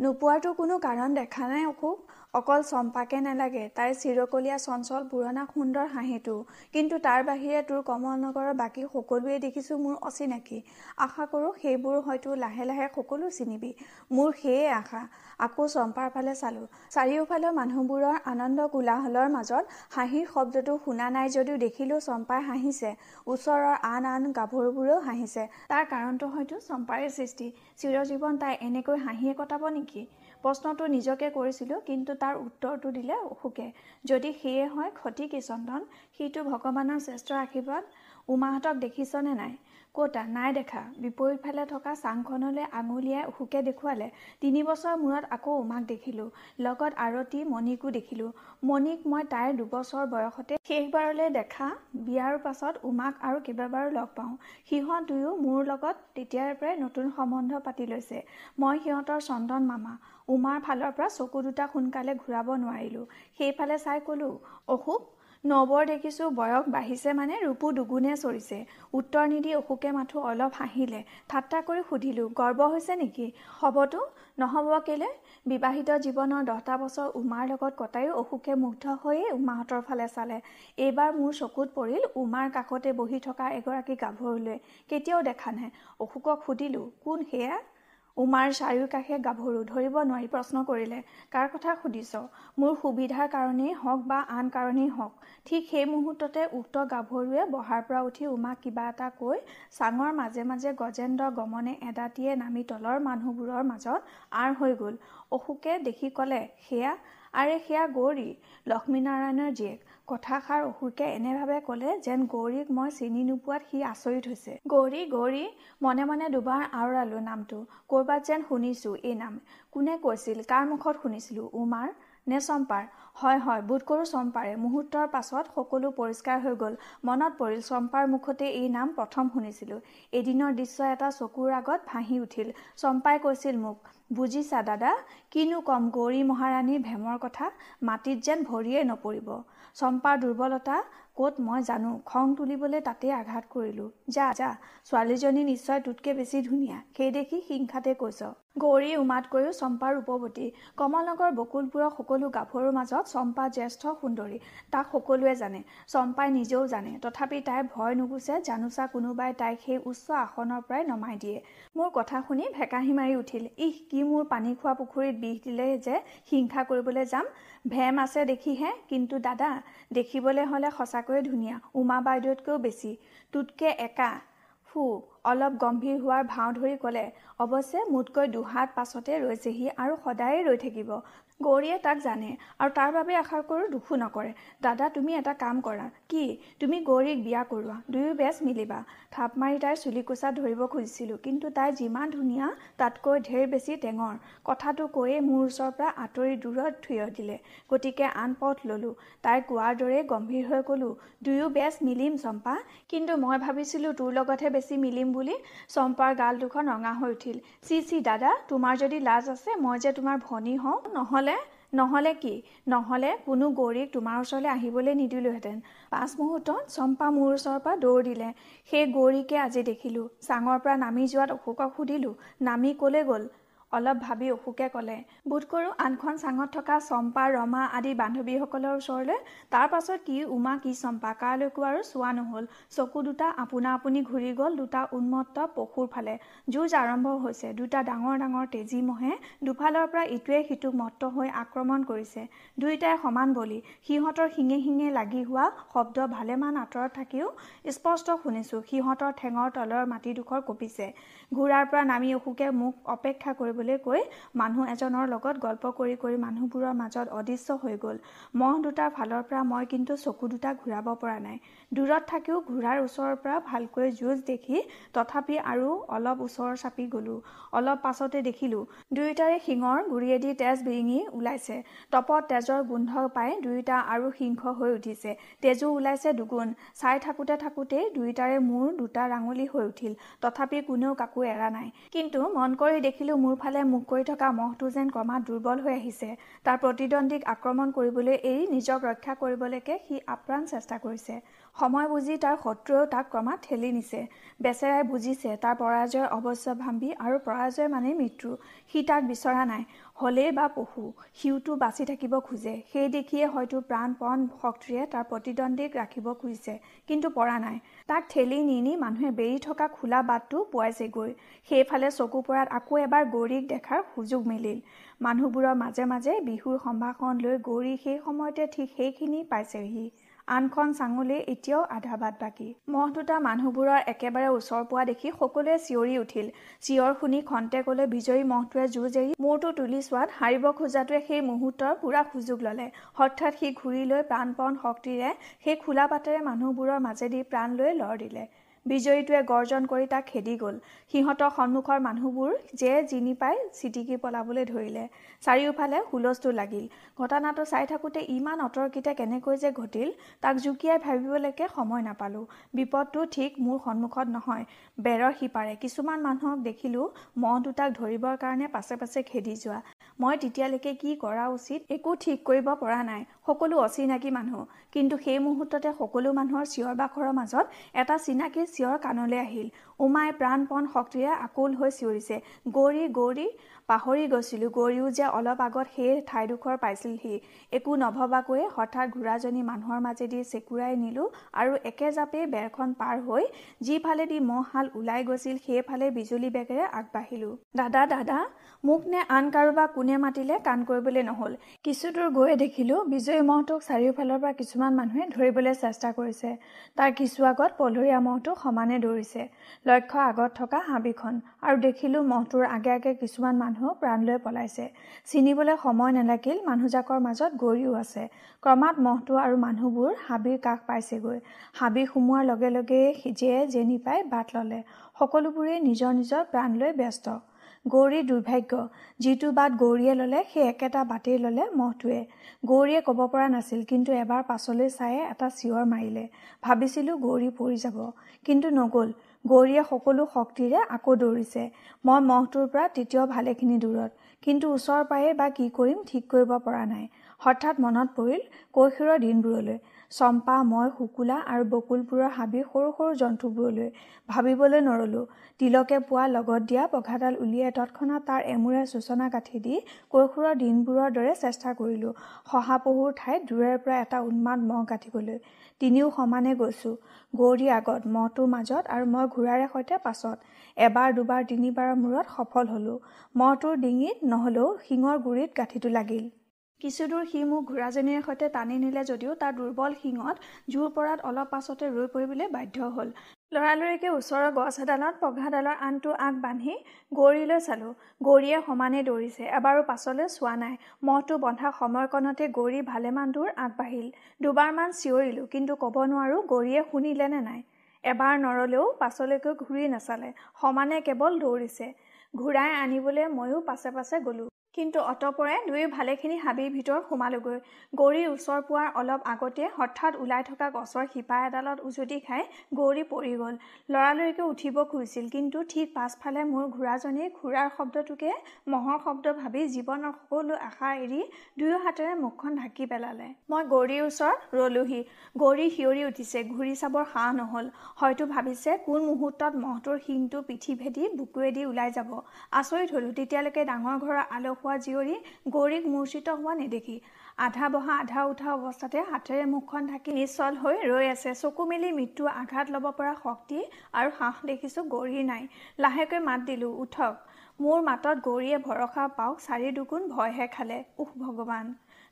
A: নোপোৱাৰতো কোনো কাৰণ দেখা নাই অশোক। অকল চম্পাকে নালাগে তাইৰ চিৰকলীয়া চঞ্চল পুৰণা সুন্দৰ হাঁহিটো। কিন্তু তাৰ বাহিৰে তোৰ কমল নগৰৰ বাকী সকলোৱে দেখিছোঁ মোৰ অচিনাকি। আশা কৰোঁ সেইবোৰ হয়তো লাহে লাহে সকলো চিনিবি। মোৰ সেয়ে আশা। আকৌ চম্পাৰ ফালে চালোঁ। চাৰিওফালৰ মানুহবোৰৰ আনন্দ কোলাহলৰ মাজত হাঁহিৰ শব্দটো শুনা নাই যদিও দেখিলোঁ চম্পাই হাঁহিছে। ওচৰৰ আন আন গাভৰুবোৰেও হাঁহিছে। তাৰ কাৰণটো হয়তো চম্পাৰে সৃষ্টি। চিৰজীৱন তাই এনেকৈ হাঁহিয়ে কটাব নেকি? প্ৰশ্নটো নিজকে কৰিছিলোঁ কিন্তু তাৰ উত্তৰটো দিলে অশোকে। যদি সেয়ে হয় ক্ষতি কি চন্দন সিটো ভগৱানৰ শ্ৰেষ্ঠ আশীৰ্বাদ উমাহঁতক দেখিছনে নাই? ক'তা নাই দেখা। বিপৰীত ফালে থকা চাংখনলৈ আঙুলিয়াই অশোকে দেখুৱালে। তিনি বছৰ মূৰত আকৌ উমাক দেখিলোঁ। লগত আৰতী মণিকো দেখিলোঁ। মণিক মই তাইৰ দুবছৰ বয়সতে শেষবাৰলৈ দেখা। বিয়াৰ পাছত উমাক আৰু কেইবাবাৰো লগ পাওঁ। সিহঁত দুয়ো মোৰ লগত তেতিয়াৰ পৰাই নতুন সম্বন্ধ পাতি লৈছে। মই সিহঁতৰ চন্দন মামা। উমাৰ ফালৰ পৰা চকু দুটা সোনকালে ঘূৰাব নোৱাৰিলোঁ। সেইফালে চাই ক'লোঁ অশোক নৱৰ দেখিছোঁ বয়স বাঢ়িছে মানে ৰূপো দুগুণে চৰিছে। উত্তৰ নিদি অশোকে মাথো অলপ হাঁহিলে। ঠাট্টা কৰি সুধিলোঁ গৰ্ব হৈছে নেকি? হ'বতো। নহ'ব কেলে? বিবাহিত জীৱনৰ দহটা বছৰ উমাৰ লগত কটায়ো অশোকে মুগ্ধ হৈয়ে উমাহঁতৰ ফালে চালে। এইবাৰ মোৰ চকুত পৰিল উমাৰ কাষতে বহি থকা এগৰাকী গাভৰুলৈ। কেতিয়াও দেখা নাই। অশোকক সুধিলোঁ কোন সেয়া? উমাৰ চাৰিওকাষে গাভৰু ধৰিব নোৱাৰি প্ৰশ্ন কৰিলে কাৰ কথা সুধিছ? মোৰ সুবিধাৰ কাৰণেই হওক বা আন কাৰণেই হওক ঠিক সেই মুহূৰ্ততে উক্ত গাভৰুৱে বহাৰ পৰা উঠি উমাক কিবা এটা কৈ চাঙৰ মাজে মাজে গজেন্দ্ৰ গমনে এদাতিয়ে নামি তলৰ মানুহবোৰৰ মাজত আঁৰ হৈ গ'ল। অশোকে দেখি ক'লে সেয়া? আৰে সেয়া গৌৰী লক্ষ্মীনাৰায়ণৰ জীয়েক। কথাষাৰ অশোকে এনেভাৱে ক'লে যেন গৌৰীক মই চিনি নোপোৱাত সি আচৰিত হৈছে। গৌৰী গৌৰী মনে মনে দুবাৰ আওৰালোঁ নামটো। ক'ৰবাত যেন শুনিছোঁ এই নাম। কোনে কৈছিল? কাৰ মুখত শুনিছিলোঁ? উমাৰ নে চম্পাৰ? হয় হয় বোধ কৰোঁ চম্পাৰে। মুহূৰ্তৰ পাছত সকলো পৰিষ্কাৰ হৈ গ'ল। মনত পৰিল চম্পাৰ মুখতে এই নাম প্ৰথম শুনিছিলোঁ। এদিনৰ দৃশ্য এটা চকুৰ আগত ভাহি উঠিল। চম্পাই কৈছিল মোক বুজিছা দাদা কিনো কম গৌৰী মহাৰাণীৰ ভেমৰ কথা মাটিত যেন ভৰিয়ে নপৰিব। চম্পাৰ দুৰ্বলতা ক'ত মই জানো খং তুলিবলৈ তাতেই আঘাত কৰিলোঁ। যা যা ছোৱালীজনী নিশ্চয় তোতকৈ বেছি ধুনীয়া সেই দেখি হিংসাতে কৈছ। গৌৰী উমাতকৈও চম্পাৰ ৰূপৱতী কমলনগৰ বকুলপুৰৰ সকলো গাভৰুৰ মাজত চম্পা জ্যেষ্ঠ সুন্দৰী তাক সকলোৱে জানে চম্পাই নিজেও জানে তথাপি তাইৰ ভয় নুগুচে জানোচা কোনোবাই তাইক সেই উচ্চ আসনৰ পৰাই নমাই দিয়ে। মোৰ কথা শুনি ভেকাহি মাৰি উঠিল ইহ কি মোৰ পানী খোৱা পুখুৰীত বিষ দিলে যে হিংসা কৰিবলৈ যাম। ভেম আছে দেখিহে কিন্তু দাদা দেখিবলৈ হ'লে সঁচাকৈয়ে ধুনীয়া উমা বাইদেউতকৈও বেছি। তোতকৈ একা। ফু অলপ গম্ভীৰ হোৱাৰ ভাও ধৰি ক'লে অৱশ্যে মোতকৈ দুহাত পাছতে ৰৈছেহি আৰু সদায়ে ৰৈ থাকিব। গৌৰীয়ে তাক জানে আৰু তাৰ বাবে আশা কৰোঁ দুখো নকৰে। দাদা তুমি এটা কাম কৰা। কি? তুমি গৌৰীক বিয়া কৰোৱা। দুয়ো বেচ মিলিবা। থাপ মাৰি তাইৰ চুলিকোচা ধৰিব খুজিছিলোঁ কিন্তু তাই যিমান ধুনীয়া তাতকৈ ঢেৰ বেছি টেঙৰ। কথাটো কৈয়ে মোৰ ওচৰৰ পৰা আঁতৰি দূৰত থিয় দিলে। গতিকে আন পথ ল'লোঁ। তাই কোৱাৰ দৰে গম্ভীৰ হৈ ক'লোঁ দুয়ো বেচ মিলিম চম্পা। কিন্তু মই ভাবিছিলোঁ তোৰ লগতহে বেছি মিলিম বুলি। চম্পাৰ গাল দুখন ৰঙা হৈ উঠিল। চি চি দাদা তোমাৰ যদি লাজ আছে মই যে তোমাৰ ভনী হওঁ নহ'লে নহ'লে কি? নহ'লে কোনো গৌৰীক তোমাৰ ওচৰলৈ আহিবলৈ নিদিলোহেঁতেন। পাঁচ মুহূৰ্তত চম্পা মোৰ ওচৰৰ পৰা দৌৰ দিলে। সেই গৌৰীকে আজি দেখিলোঁ। চাঙৰ পৰা নামি যোৱাত অশোকক সুধিলোঁ নামি ক'লৈ গ'ল? অলপ ভাবি অশোকে ক'লে বোধ কৰোঁ আনখন চাঙত থকা চম্পা ৰমা আদি বান্ধৱীসকলৰ ওচৰলৈ তাৰ পাছত কি উমা কি চম্পা কালৈকো আৰু চোৱা নহ'ল। চকু দুটা আপোনা আপুনি ঘূৰি গ'ল দুটা উন্মত্ত পশুৰ ফালে। যুঁজ আৰম্ভ হৈছে দুটা ডাঙৰ ডাঙৰ তেজী মহে দুফালৰ পৰা ইটোৱে সিটোক মত্ত হৈ আক্ৰমণ কৰিছে। দুয়োটাই সমান বলি সিহঁতৰ শিঙে শিঙে লাগি হোৱা শব্দ ভালেমান আঁতৰত থাকিও স্পষ্ট শুনিছোঁ সিহঁতৰ ঠেঙৰ তলৰ মাটিডোখৰ কঁপিছে। ঘোঁৰাৰ পৰা নামি অশোকে মোক অপেক্ষা কৰিবলৈ কৈ মানুহ এজনৰ লগত গল্প কৰি কৰি মানুহবোৰৰ মাজত অদৃশ্য হৈ গ'ল। মহ দুটাৰ ফালৰ পৰা মই কিন্তু চকু দুটা ঘূৰাব পৰা নাই। দূৰত থাকিও ঘোঁৰাৰ ওচৰৰ পৰা ভালকৈ যুঁজ দেখি তথাপি আৰু অলপ ওচৰ চাপি গ'লোঁ। অলপ পাছতে দেখিলোঁ দুয়োটাৰে শিঙৰ গুৰিয়েদি তেজ বিৰিঙি ওলাইছে। তপত তেজৰ গোন্ধ পাই দুয়োটা আৰু সিংহ হৈ উঠিছে। তেজো ওলাইছে দুগুণ। চাই থাকোঁতে থাকোঁতেই দুয়োটাৰে মূৰ দুটা ৰাঙলী হৈ উঠিল। তথাপি কোনেও কাকো এৰা নাই। কিন্তু মন কৰি দেখিলোঁ মোৰ ফালে মুখ কৰি থকা মহটো যেন ক্ৰমাৎ দুৰ্বল হৈ আহিছে। তাৰ প্ৰতিদ্বন্দ্বীক আক্ৰমণ কৰিবলৈ এৰি নিজক ৰক্ষা কৰিবলৈকে সি আপ্ৰাণ চেষ্টা কৰিছে। সময় বুজি তাৰ শত্ৰুৱেও তাক ক্ৰমাৎ ঠেলি নিছে। বেচেৰাই বুজিছে তাৰ পৰাজয়ৰ অৱশ্যভাম্বী আৰু পৰাজয় মানেই মৃত্যু। সি তাক বিচৰা নাই হ'লেই বা পশু। সিওতো বাচি থাকিব খোজে। সেই দেখিয়ে হয়তো প্ৰাণ পণ শক্তিৰে তাৰ প্ৰতিদ্বন্দ্বীক ৰাখিব খুজিছে কিন্তু পৰা নাই। তাক ঠেলি নি নি মানুহে বেৰি থকা খোলা বাটটো পোৱাইছেগৈ। সেইফালে চকু পৰাত আকৌ এবাৰ গৌৰীক দেখাৰ সুযোগ মিলিল। মানুহবোৰৰ মাজে মাজে বিহুৰ সম্ভাষণ লৈ গৌৰী সেই সময়তে ঠিক সেইখিনি পাইছেহি। আনখন চাঙলৈ এতিয়াও আধা বাট বাকী। মহ দুটা মানুহবোৰৰ একেবাৰে ওচৰ পোৱা দেখি সকলোৱে চিঞৰি উঠিল। চিঞৰ শুনি খন্তেকলৈ বিজয়ী মহটোৱে যুঁজ এৰি মূৰটো তুলি চোৱাত হাৰিব খোজাটোৱে সেই মুহূৰ্তৰ পূৰা সুযোগ ল'লে। হঠাৎ সি ঘূৰি লৈ প্ৰাণপণ শক্তিৰে সেই খোলা বাটেৰে মানুহবোৰৰ মাজেদি প্ৰাণ লৈ লৰ দিলে। বিজয়ীটোৱে গৰ্জন কৰি তাক খেদি গ'ল। সিহঁতৰ সন্মুখৰ মানুহবোৰ যে জিনি পাই চিটিকি পলাবলৈ ধৰিলে। চাৰিওফালে হুলস্থুল লাগিল। ঘটনাটো চাই থাকোঁতে ইমান অতৰ্কিতে কেনেকৈ যে ঘটিল তাক জুকিয়াই ভাবিবলৈকে সময় নাপালোঁ। বিপদটো ঠিক মোৰ সন্মুখত নহয় বেৰৰ সিপাৰে। কিছুমান মানুহক দেখিলোঁ মহ দুটাক ধৰিবৰ কাৰণে পাছে পাছে খেদি যোৱা। মই তেতিয়ালৈকে কি কৰা উচিত একো ঠিক কৰিব পৰা নাই। সকলো অচিনাকি মানুহ। কিন্তু সেই মুহূৰ্ততে সকলো মানুহৰ চিঞৰ বাখৰৰ মাজত এটা চিনাকি চিঞৰ কাণলৈ আহিল। উমাই প্ৰাণপণ শক্তিৰে আকুল হৈ চিঞৰিছে। গৌৰী গৌৰী পাহৰি গৈছিলোঁ। গৌৰীও যে অলপ আগত সেই ঠাইডোখৰ পাইছিলহি একো নভবাকৈয়ে হঠাৎ ঘোঁৰাজনী মানুহৰ মাজেদি চেকুৰাই নিলোঁ আৰু একে জাপেই বেৰখন পাৰ হৈ যিফালেদি মহহাল ওলাই গৈছিল সেইফালে বিজুলী বেগেৰে আগবাঢ়িলোঁ। দাদা দাদা মোক নে আন কাৰোবাক কোনে মাতিলে কাণ কৰিবলৈ নহ'ল? কিছু দূৰ গৈয়ে দেখিলোঁ বিজয়ী মহটোক চাৰিওফালৰ পৰা কিছুমান মানুহে ধৰিবলৈ চেষ্টা কৰিছে। তাৰ কিছু আগত পলহৰীয়া মহটো সমানে দৌৰিছে। লক্ষ্য আগত থকা হাবিখন। আৰু দেখিলোঁ মহটোৰ আগে আগে কিছুমান মানুহ প্ৰাণ লৈ পলাইছে। চিনিবলৈ সময় নালাগিল মানুহজাকৰ মাজত গৌৰীও আছে। ক্ৰমাৎ মহটো আৰু মানুহবোৰ হাবিৰ কাষ পাইছেগৈ। হাবি সোমোৱাৰ লগে লগে যিয়ে যেনি পাই বাট ল'লে। সকলোবোৰেই নিজৰ নিজৰ প্ৰাণ লৈ ব্যস্ত। গৌৰীৰ দুৰ্ভাগ্য। যিটো বাট গৌৰীয়ে ল'লে সেই একেটা বাটেই ল'লে মহটোৱে। গৌৰীয়ে ক'ব পৰা নাছিল কিন্তু এবাৰ পাছলৈ চায়ে এটা চিঞৰ মাৰিলে। ভাবিছিলোঁ গৌৰী পৰি যাব কিন্তু নগ'ল। গৌৰীয়ে সকলো শক্তিৰে আকৌ দৌৰিছে। মই মহটোৰ পৰা তেতিয়াও ভালেখিনি দূৰত কিন্তু ওচৰ পায়ে বা কি কৰিম ঠিক কৰিব পৰা নাই। হঠাৎ মনত পৰিল কৈশোৰৰ দিনবোৰলৈ। চম্পা মই শুকুলা আৰু বকুলপুৰৰ হাবি সৰু সৰু জন্তুবোৰলৈ ভাবিবলৈ নৰলোঁ। তিলকে পোৱা লগত দিয়া পঘাডাল উলিয়াই তৎক্ষণাত তাৰ এমূৰে সূচনা গাঁঠি দি কৈশোৰৰ দিনবোৰৰ দৰে চেষ্টা কৰিলোঁ। শহাপহুৰ ঠাইত দূৰৈৰ পৰা এটা উন্মাদ মহ গাঁঠিবলৈ তিনিও সমানে গৈছোঁ। গৌৰী আগত মহটোৰ মাজত আৰু মই ঘোঁৰাৰে সৈতে পাছত। এবাৰ দুবাৰ তিনিবাৰৰ মূৰত সফল হ'লোঁ। মহটোৰ ডিঙিত নহ'লেও শিঙৰ গুৰিত গাঁঠিটো লাগিল। কিছুদূৰ সি মোক ঘোঁৰাজনীৰ সৈতে টানি নিলে যদিও তাৰ দুৰ্বল শিঙত জোৰ পৰাত অলপ পাছতে ৰৈ পৰিবলৈ বাধ্য হ'ল। লৰালৰিকে ওচৰৰ গছ এডালত পঘাডালৰ আনটো আগ বান্ধি গৌৰীলৈ চালোঁ। গৌৰীয়ে সমানে দৌৰিছে এবাৰো পাছলৈ চোৱা নাই। মহটো বন্ধা সময়কণতে গৌৰী ভালেমান দূৰ আগবাঢ়িল। দুবাৰমান চিঞৰিলোঁ কিন্তু ক'ব নোৱাৰোঁ গৌৰীয়ে শুনিলে নে নাই। এবাৰ নৰলেও পাছলৈকে ঘূৰি নাচালে সমানে কেৱল দৌৰিছে। ঘূৰাই আনিবলৈ ময়ো পাছে পাছে গ'লোঁ। কিন্তু অতপৰে দুয়ো ভালেখিনি হাবিৰ ভিতৰত সোমালোগৈ। গৌৰীৰ ওচৰ পোৱাৰ অলপ আগতে হঠাৎ ওলাই থকা গছৰ শিপা এডালত উজুতি খাই গৌৰী পৰি গ'ল। লৰালৰিকে উঠিব খুজিছিল কিন্তু ঠিক পাছফালে মোৰ ঘোঁৰাজনীৰ খুৰাৰ শব্দটোকে মহৰ শব্দ ভাবি জীৱনৰ সকলো আশা এৰি দুয়ো হাতেৰে মুখখন ঢাকি পেলালে। মই গৌৰীৰ ওচৰত ৰলোহি। গৌৰী সিঁয়ৰি উঠিছে ঘূৰি চাবৰ সাহ নহ'ল। হয়তো ভাবিছে কোন মুহূৰ্তত মহটোৰ শিংটো পিঠি ভেদি বুকুৱেদি ওলাই যাব। আচৰিত হ'লোঁ তেতিয়ালৈকে ডাঙৰ ঘৰৰ আলস হোৱা জীয়ৰী গৌৰীক মূৰ্ছিত হোৱা নেদেখি। আধা বহা আধা উঠা অৱস্থাতে হাতেৰে মুখখন ঢাকি নিশ্চল হৈ ৰৈ আছে। চকু মেলি মৃত্যু আঘাত ল'ব পৰা শক্তি আৰু সাহ দেখিছোঁ গৌৰীৰ নাই। লাহেকৈ মাত দিলোঁ উঠক। মোৰ মাতত গৌৰীয়ে ভৰসা পাওক চাৰি দুগুণ ভয়হে খালে। উহ ভগৱান।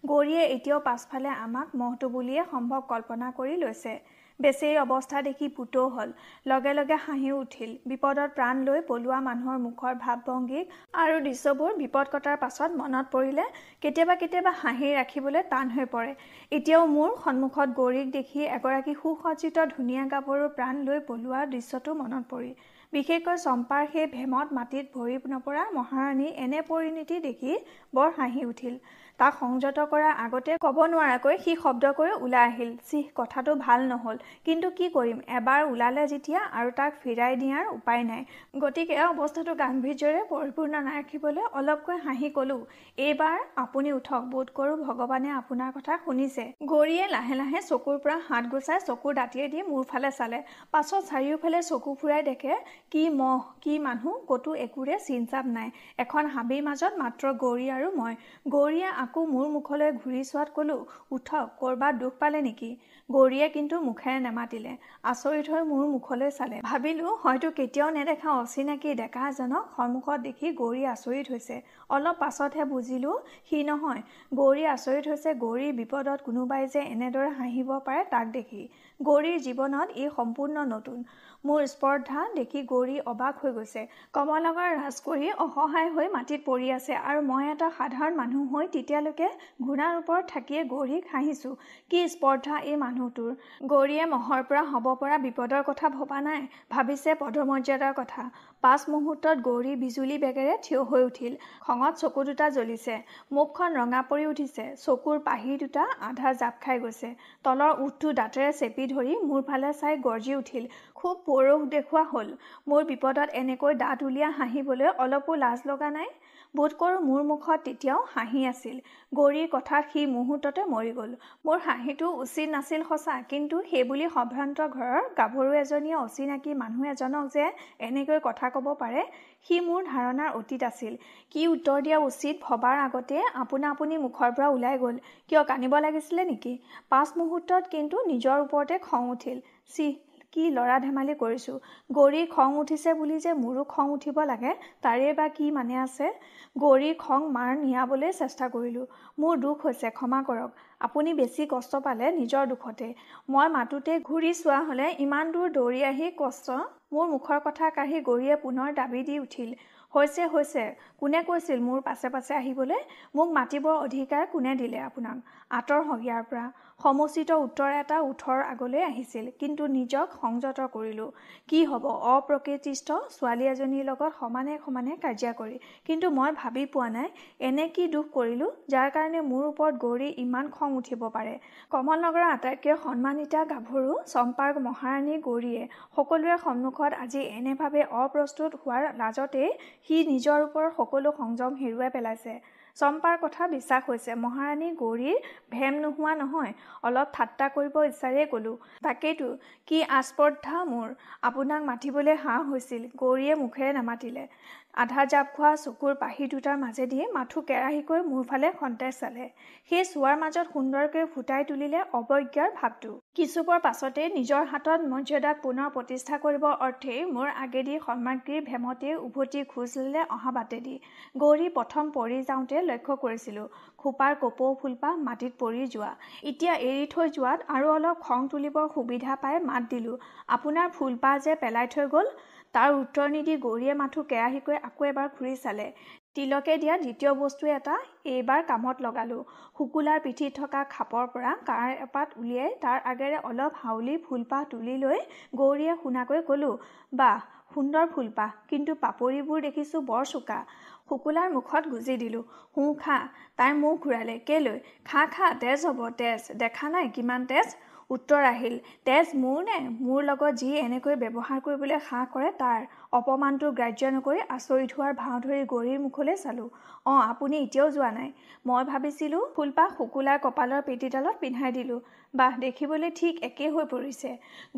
A: গৌৰীয়ে এতিয়াও পাছফালে আমাক মহটো বুলিয়ে সম্ভৱ কল্পনা কৰি লৈছে। বেচেৰি অৱস্থা দেখি পুতৌ হ'ল। লগে লগে হাঁহি উঠিল। বিপদত প্ৰাণ লৈ পলোৱা মানুহৰ মুখৰ ভাৱ ভংগী আৰু দৃশ্যবোৰ বিপদ কটাৰ পাছত মনত পৰিলে কেতিয়াবা কেতিয়াবা হাঁহি ৰাখিবলৈ টান হৈ পৰে। এতিয়াও মোৰ সন্মুখত গৌৰীক দেখি এগৰাকী সুসজ্জিত ধুনীয়া গাভৰুৰ প্ৰাণ লৈ পলোৱা দৃশ্যটো মনত পৰি। বিশেষকৈ চম্পাৰ সেই ভেমত মাটিত ভৰি নপৰা মহাৰাণী এনে পৰিণতি দেখি বৰ হাঁহি উঠিল। তাক সংযত কৰাৰ আগতে ক'ব নোৱাৰাকৈ সি শব্দ কৰি ওলাই আহিল। চিহ কথাটো ভাল নহ'ল। কিন্তু কি কৰিম? এবাৰ ওলালে যেতিয়া আৰু তাক ফিৰাই দিয়াৰ উপায় নাই। গতিকে অৱস্থাটো গাম্ভীৰ্যৰে পৰিপূৰ্ণ নাৰাখিবলৈ অলপকৈ হাঁহি ক'লোঁ এইবাৰ আপুনি উঠক। বোধ কৰোঁ ভগৱানে আপোনাৰ কথা শুনিছে গৌৰীয়ে লাহে লাহে চকুৰ পৰা হাত গুচাই চকুৰ দাঁতিয়েদি মোৰ ফালে চালে। পাছত চাৰিওফালে চকু ফুৰাই দেখে কি মহ কি মানুহ ক'তো একোৰে চিনচাপ নাই। এখন হাবিৰ মাজত মাত্ৰ গৌৰী আৰু মই। গৌৰীয়ে আকৌ মোৰ মুখলৈ ঘূৰি চোৱাত ক'লোঁ উঠক ক'ৰবাত দুখ পালে নেকি? গৌৰীয়ে কিন্তু মুখেৰে নেমাতিলে। আচৰিত হৈ মোৰ মুখলৈ চালে। ভাবিলোঁ হয়তো কেতিয়াও নেদেখা অচিনাকি ডেকা এজনক সন্মুখত দেখি গৌৰী আচৰিত হৈছে। অলপ পাছতহে বুজিলোঁ সি নহয়। গৌৰী আচৰিত হৈছে গৌৰীৰ বিপদত কোনোবাই যে এনেদৰে হাঁহিব পাৰে তাক দেখি। গৌৰীৰ জীৱনত ই সম্পূৰ্ণ নতুন। মোৰ স্পৰ্ধা দেখি গৌৰী অবাক হৈ গৈছে। কমলাগৰ ৰাজ কৰি অসহায় হৈ মাটিত পৰি আছে আৰু মই এটা সাধাৰণ মানুহ হৈ তেতিয়ালৈকে ঘোঁৰাৰ ওপৰত থাকিয়ে গৌৰীক হাঁহিছোঁ। কি স্পৰ্ধা এই মানুহটোৰ? গৌৰীয়ে মহৰ পৰা হ'ব পৰা বিপদৰ কথা ভবা নাই ভাবিছে পদমৰ্যাদাৰ কথা। পাঁচ মুহূৰ্তত গৌৰী বিজুলী বেগেৰে থিয় হৈ উঠিল। খঙত চকু দুটা জ্বলিছে। মুখখন ৰঙা পৰি উঠিছে। চকুৰ পাহি দুটা আধা জাপ খাই গৈছে। তলৰ ওঠটো দাঁতেৰে চেপি ধৰি মোৰ ফালে চাই গৰ্জি উঠিল। খুব পৌৰুষ দেখুওৱা হ'ল। মোৰ বিপদত এনেকৈ দাঁত উলিয়াই হাঁহিবলৈ অলপো লাজ লগা নাই। বোধ কৰোঁ মোৰ মুখত তেতিয়াও হাঁহি আছিল। গৌৰীৰ কথাত সি মুহূৰ্ততে মৰি গ'ল। মোৰ হাঁহিটো উচিত নাছিল সঁচা কিন্তু সেইবুলি সম্ভ্ৰান্ত ঘৰৰ গাভৰু এজনীয়ে অচিনাকি মানুহ এজনক যে এনেকৈ কথা ক'ব পাৰে সি মোৰ ধাৰণাৰ অতীত আছিল। কি উত্তৰ দিয়া উচিত ভবাৰ আগতে আপোনা আপুনি মুখৰ পৰা ওলাই গ'ল। কিয় কান্দিব লাগিছিলে নেকি? পাঁচ মুহূৰ্তত কিন্তু নিজৰ ওপৰতে খং উঠিল। চিহ কি ল'ৰা ধেমালি কৰিছোঁ? গৌৰীৰ খং উঠিছে বুলি যে মোৰো খং উঠিব লাগে তাৰে বা কি মানে আছে? গৌৰীৰ খং মাৰ নিয়াবলৈ চেষ্টা কৰিলোঁ। মোৰ দুখ হৈছে ক্ষমা কৰক। আপুনি বেছি কষ্ট পালে নিজৰ দুখতে। মই মাতোতে ঘূৰি চোৱা হ'লে ইমান দূৰ দৌৰি আহি কষ্ট মোৰ মুখৰ কথা কাঢ়ি গৌৰীয়ে পুনৰ দাবী দি উঠিল হৈছে হৈছে কোনে কৈছিল মোৰ পাছে পাছে আহিবলৈ? মোক মাতিবৰ অধিকাৰ কোনে দিলে আপোনাক? আঁতৰ ইয়াৰ পৰা। সমুচিত উত্তৰ এটা ওঠৰ আগলৈ আহিছিল কিন্তু নিজক সংযত কৰিলোঁ। কি হ'ব? অপ্ৰকৃতিস্থ ছোৱালী এজনীৰ লগত সমানে সমানে কাজিয়া কৰি। কিন্তু মই ভাবি পোৱা নাই এনে কি দুখ কৰিলোঁ যাৰ কাৰণে মোৰ ওপৰত গৌৰী ইমান খং উঠিব পাৰে। কমল নগৰৰ আটাইতকৈ সন্মানিতা গাভৰু চম্পাৰ মহাৰাণী গৌৰীয়ে সকলোৰে সন্মুখত আজি এনেভাৱে অপ্ৰস্তুত হোৱাৰ লাজতেই সি নিজৰ ওপৰত সকলো সংযম হেৰুৱাই পেলাইছে। চম্পাৰ কথা বিশ্বাস হৈছে। মহাৰাণী গৌৰীৰ ভেম নোহোৱা নহয় অলপ ঠাট্টা কৰিব ইচ্ছাৰে ক'লোঁ তাকেইতো কি আস্পৰ্ধা মোৰ। আপোনাক মাতিবলৈ হাঁহ হৈছিল গৌৰীয়ে মুখেৰে নামাতিলে। আধা জাপ খোৱা চকুৰ পাহি দুটাৰ মাজেদি মাথো কেৰাহীকৈ মোৰ ফালে খন্তেজ চালে। সেই চোৱাৰ মাজত সুন্দৰকৈ ফুটাই তুলিলে অৱজ্ঞাৰ ভাৱটো। কিছুপৰ পাছতে নিজৰ হাতত মৰ্যাদাক পুনৰ প্ৰতিষ্ঠা কৰিবৰ অৰ্থেই মোৰ আগেদি সন্মানগিৰিৰ ভেমতে উভতি খোজ ল'লে অহা বাটেদি। গৌৰী প্ৰথম পৰি যাওঁতে লক্ষ্য কৰিছিলোঁ খোপাৰ কপৌ ফুলপাহ মাটিত পৰি যোৱা। এতিয়া এৰি থৈ যোৱাত আৰু অলপ খং তুলিবৰ সুবিধা পাই মাত দিলোঁ আপোনাৰ ফুলপাহ যে পেলাই থৈ গ'ল? তাৰ উত্তৰ নিদি গৌৰীয়ে মাথো কেৰাহীকৈ আকৌ এবাৰ ঘূৰি চালে। তিলকে দিয়া দ্বিতীয় বস্তু এটা এইবাৰ কামত লগালোঁ। শুকুলাৰ পিঠিত থকা খাপৰ পৰা কাৰ এপাত উলিয়াই তাৰ আগেৰে অলপ হাউলি ফুলপাহ তুলি লৈ গৌৰীয়ে শুনাকৈ ক'লোঁ বাহ সুন্দৰ ফুলপাহ কিন্তু পাপৰিবোৰ দেখিছোঁ বৰ চোকা শুকুলাৰ মুখত গুজি দিলোঁ সোঁ খা তাইৰ মুখ ঘূৰালে কেলৈ? খা খা তেজ হ'ব তেজ। দেখা নাই কিমান তেজ? উত্তৰ আহিল তেজ মোৰ নে? মোৰ লগত যি এনেকৈ ব্যৱহাৰ কৰিবলৈ সাহ কৰে তাৰ অপমানটো গ্ৰাহ্য নকৰি আচৰিত হোৱাৰ ভাও ধৰি গৌৰীৰ মুখলৈ চালোঁ। অঁ আপুনি এতিয়াও যোৱা নাই। মই ভাবিছিলোঁ ফুলপাহ শুকুলাৰ কপালৰ পেটীডালত পিন্ধাই দিলোঁ। বাহ দেখিবলৈ ঠিক একেই হৈ পৰিছে।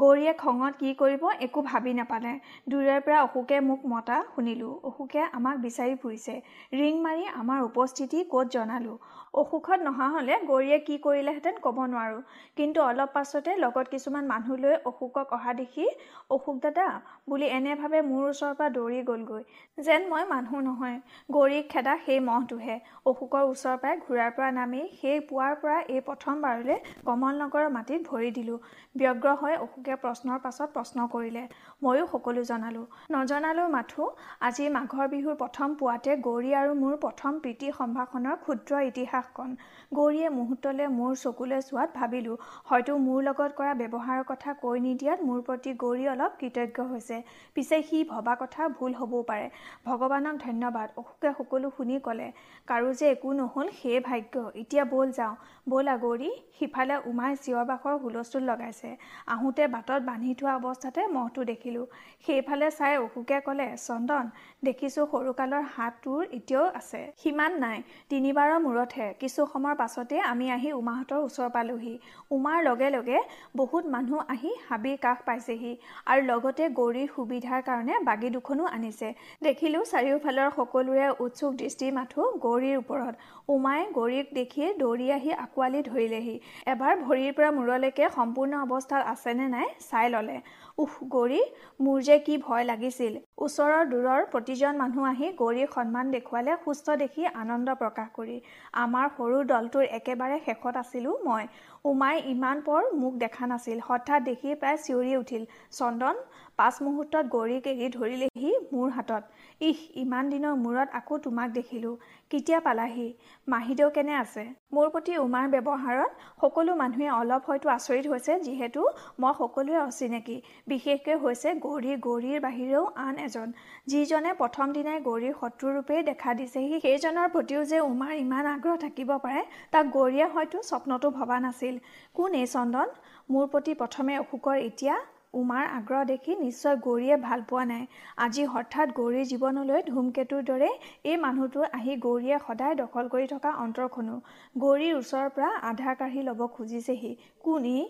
A: গৌৰীয়ে খঙত কি কৰিব একো ভাবি নাপালে। দূৰৈৰ পৰা অশোকে মোক মতা শুনিলোঁ। অশোকে আমাক বিচাৰি ফুৰিছে। ৰিং মাৰি আমাৰ উপস্থিতি ক'ত জনালোঁ? অসুখত নহা হ'লে গৌৰীয়ে কি কৰিলেহেঁতেন ক'ব নোৱাৰোঁ। কিন্তু অলপ পাছতে লগত কিছুমান মানুহ লৈ অশোকক অহা দেখি অশোক দাদা বুলি এনেভাৱে মোৰ ওচৰৰ পৰা দৌৰি গ'লগৈ। যেন মই মানুহ নহয়। গৌৰীক খেদা সেই মহটোহে। অশোকৰ ওচৰৰ পৰাই ঘূৰাৰ পৰা নামি সেই পুৱাৰ পৰা এই প্ৰথমবাৰলৈ কমল নগৰৰ মাটিত ভৰি দিলোঁ। ব্যগ্ৰ হৈ অশোকে প্ৰশ্নৰ পাছত প্ৰশ্ন কৰিলে ময়ো সকলো জনালোঁ। নজনালেও মাথো আজি মাঘৰ বিহুৰ প্ৰথম পুৱাতে গৌৰী আৰু মোৰ প্ৰথম প্ৰীতি সম্ভাষণৰ ক্ষুদ্ৰ ইতিহাসখন। গৌৰীয়ে মুহূৰ্তলৈ মোৰ চকুলৈ চোৱাত ভাবিলোঁ। হয়তো মোৰ লগত কৰা ব্যৱহাৰৰ কথা কৈ নিদিয়াত মোৰ প্ৰতি গৌৰী অলপ কৃতজ্ঞ হৈছে। পিছে সি ভবা কথা ভুল হ'বও পাৰে। ভগৱানক ধন্যবাদ অশোকে সকলো শুনি ক'লে। কাৰো যে একো নহ'ল সেয়ে ভাগ্য। এতিয়া ব'ল যাওঁ। ব'লা গৌৰী সিফালে উমাই চিঞৰ বাখৰ হুলস্থুল লগাইছে। আহোঁতে বাটত বান্ধি থোৱা অৱস্থাতে মহটো দেখিলোঁ। সেইফালে চাই অশোকে ক'লে চন্দন দেখিছোঁ সৰুকালৰ হাত তোৰ এতিয়াও আছে। সিমান নাই তিনিবাৰৰ মূৰতহে। কিছু সময়ৰ পাছতে আমি আহি উমাহঁতৰ ওচৰ পালোহি। উমাৰ লগে লগে বহুত মানুহ আহি হাবিৰ কাষ পাইছেহি আৰু লগতে গৌৰীৰ সুবিধাৰ কাৰণে বাগি দুখনো আনিছে। দেখিলোঁ চাৰিওফালৰ সকলোৰে উৎসুক দৃষ্টি মাথো গৌৰীৰ ওপৰত। উমাই গৌৰীক দেখি দৌৰি আহি আঁকোৱালি ধৰিলেহি। এবাৰ ভৰিৰ পৰা মূৰলৈকে সম্পূৰ্ণ অৱস্থাত আছেনে নাই চাই ল'লে। উহ গৌৰী মোৰ যে কি ভয় লাগিছিল। ওচৰৰ দূৰৰ প্ৰতিজন মানুহ আহি গৌৰীক সন্মান দেখুৱালে সুস্থ দেখি আনন্দ প্ৰকাশ কৰি। আমাৰ সৰু দলটোৰ একেবাৰে শেষত আছিলোঁ মই। উমাই ইমান পৰ মোক দেখা নাছিল। হঠাৎ দেখি প্ৰায় চিঞৰি উঠিল। চন্দন পাঁচ মুহূৰ্তত গৌৰীক এৰি ধৰিলেহি মোৰ হাতত। ইহ ইমান দিনৰ মূৰত আকৌ তোমাক দেখিলোঁ। কেতিয়া পালাহি? মাহীদেউ কেনে আছে? মোৰ প্ৰতি উমাৰ ব্যৱহাৰত সকলো মানুহে অলপ হয়তো আচৰিত হৈছে যিহেতু মই সকলোৱে অচিনাকি বিশেষকৈ হৈছে গৌৰী গৌৰীৰ বাহিৰেও আন এজন। যিজনে প্ৰথম দিনাই গৌৰীৰ শত্ৰুৰূপেই দেখা দিছেহি সেইজনৰ প্ৰতিও যে উমাৰ ইমান আগ্ৰহ থাকিব পাৰে তাক গৌৰীয়ে হয়তো স্বপ্নতো ভবা নাছিল। কোন এই চন্দন? মোৰ প্ৰতি প্ৰথমে অশোকৰ এতিয়া উমাৰ আগ্ৰহ দেখি নিশ্চয় গৌৰীয়ে ভাল পোৱা নাই। আজি হঠাৎ গৌৰীৰ জীৱনলৈ ধূমকেতুৰ দৰে এই মানুহটো আহি গৌৰীয়ে সদায় দখল কৰি থকা অন্তৰখনো। গৌৰীৰ ওচৰৰ পৰা আধাৰ কাঢ়ি ল'ব খুজিছেহি। কোন ই?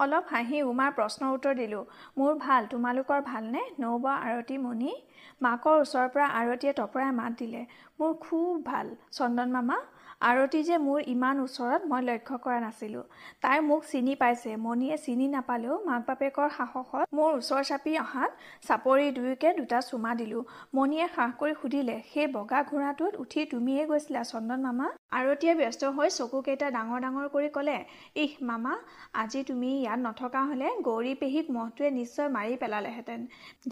A: অলপ হাঁহি উমাৰ প্ৰশ্নৰ উত্তৰ দিলোঁ। মোৰ ভাল তোমালোকৰ ভালনে? নৌবা আৰতী মণি মাকৰ ওচৰৰ পৰা আৰতীয়ে তপৰাই মাত দিলে। মোৰ খুব ভাল চন্দন মামা। আৰতি যে মোৰ ইমান ওচৰত মই লক্ষ্য কৰা নাছিলোঁ। তাই মোক চিনি পাইছে। মণিয়ে চিনি নাপালেও মাক বাপেকৰ সাহসত মোৰ ওচৰ চাপি অহাত চাপৰি দুয়োকে দুটা চুমা দিলোঁ। মণিয়ে সাহ কৰি সুধিলে সেই বগা ঘোঁৰাটোত উঠি তুমিয়ে গৈছিলা চন্দন মামা? আৰতীয়ে ব্যস্ত হৈ চকুকেইটা ডাঙৰ ডাঙৰ কৰি ক'লে ইহ মামা আজি তুমি ইয়াত নথকা হ'লে গৌৰী পেহীক মহটোৱে নিশ্চয় মাৰি পেলালেহেঁতেন।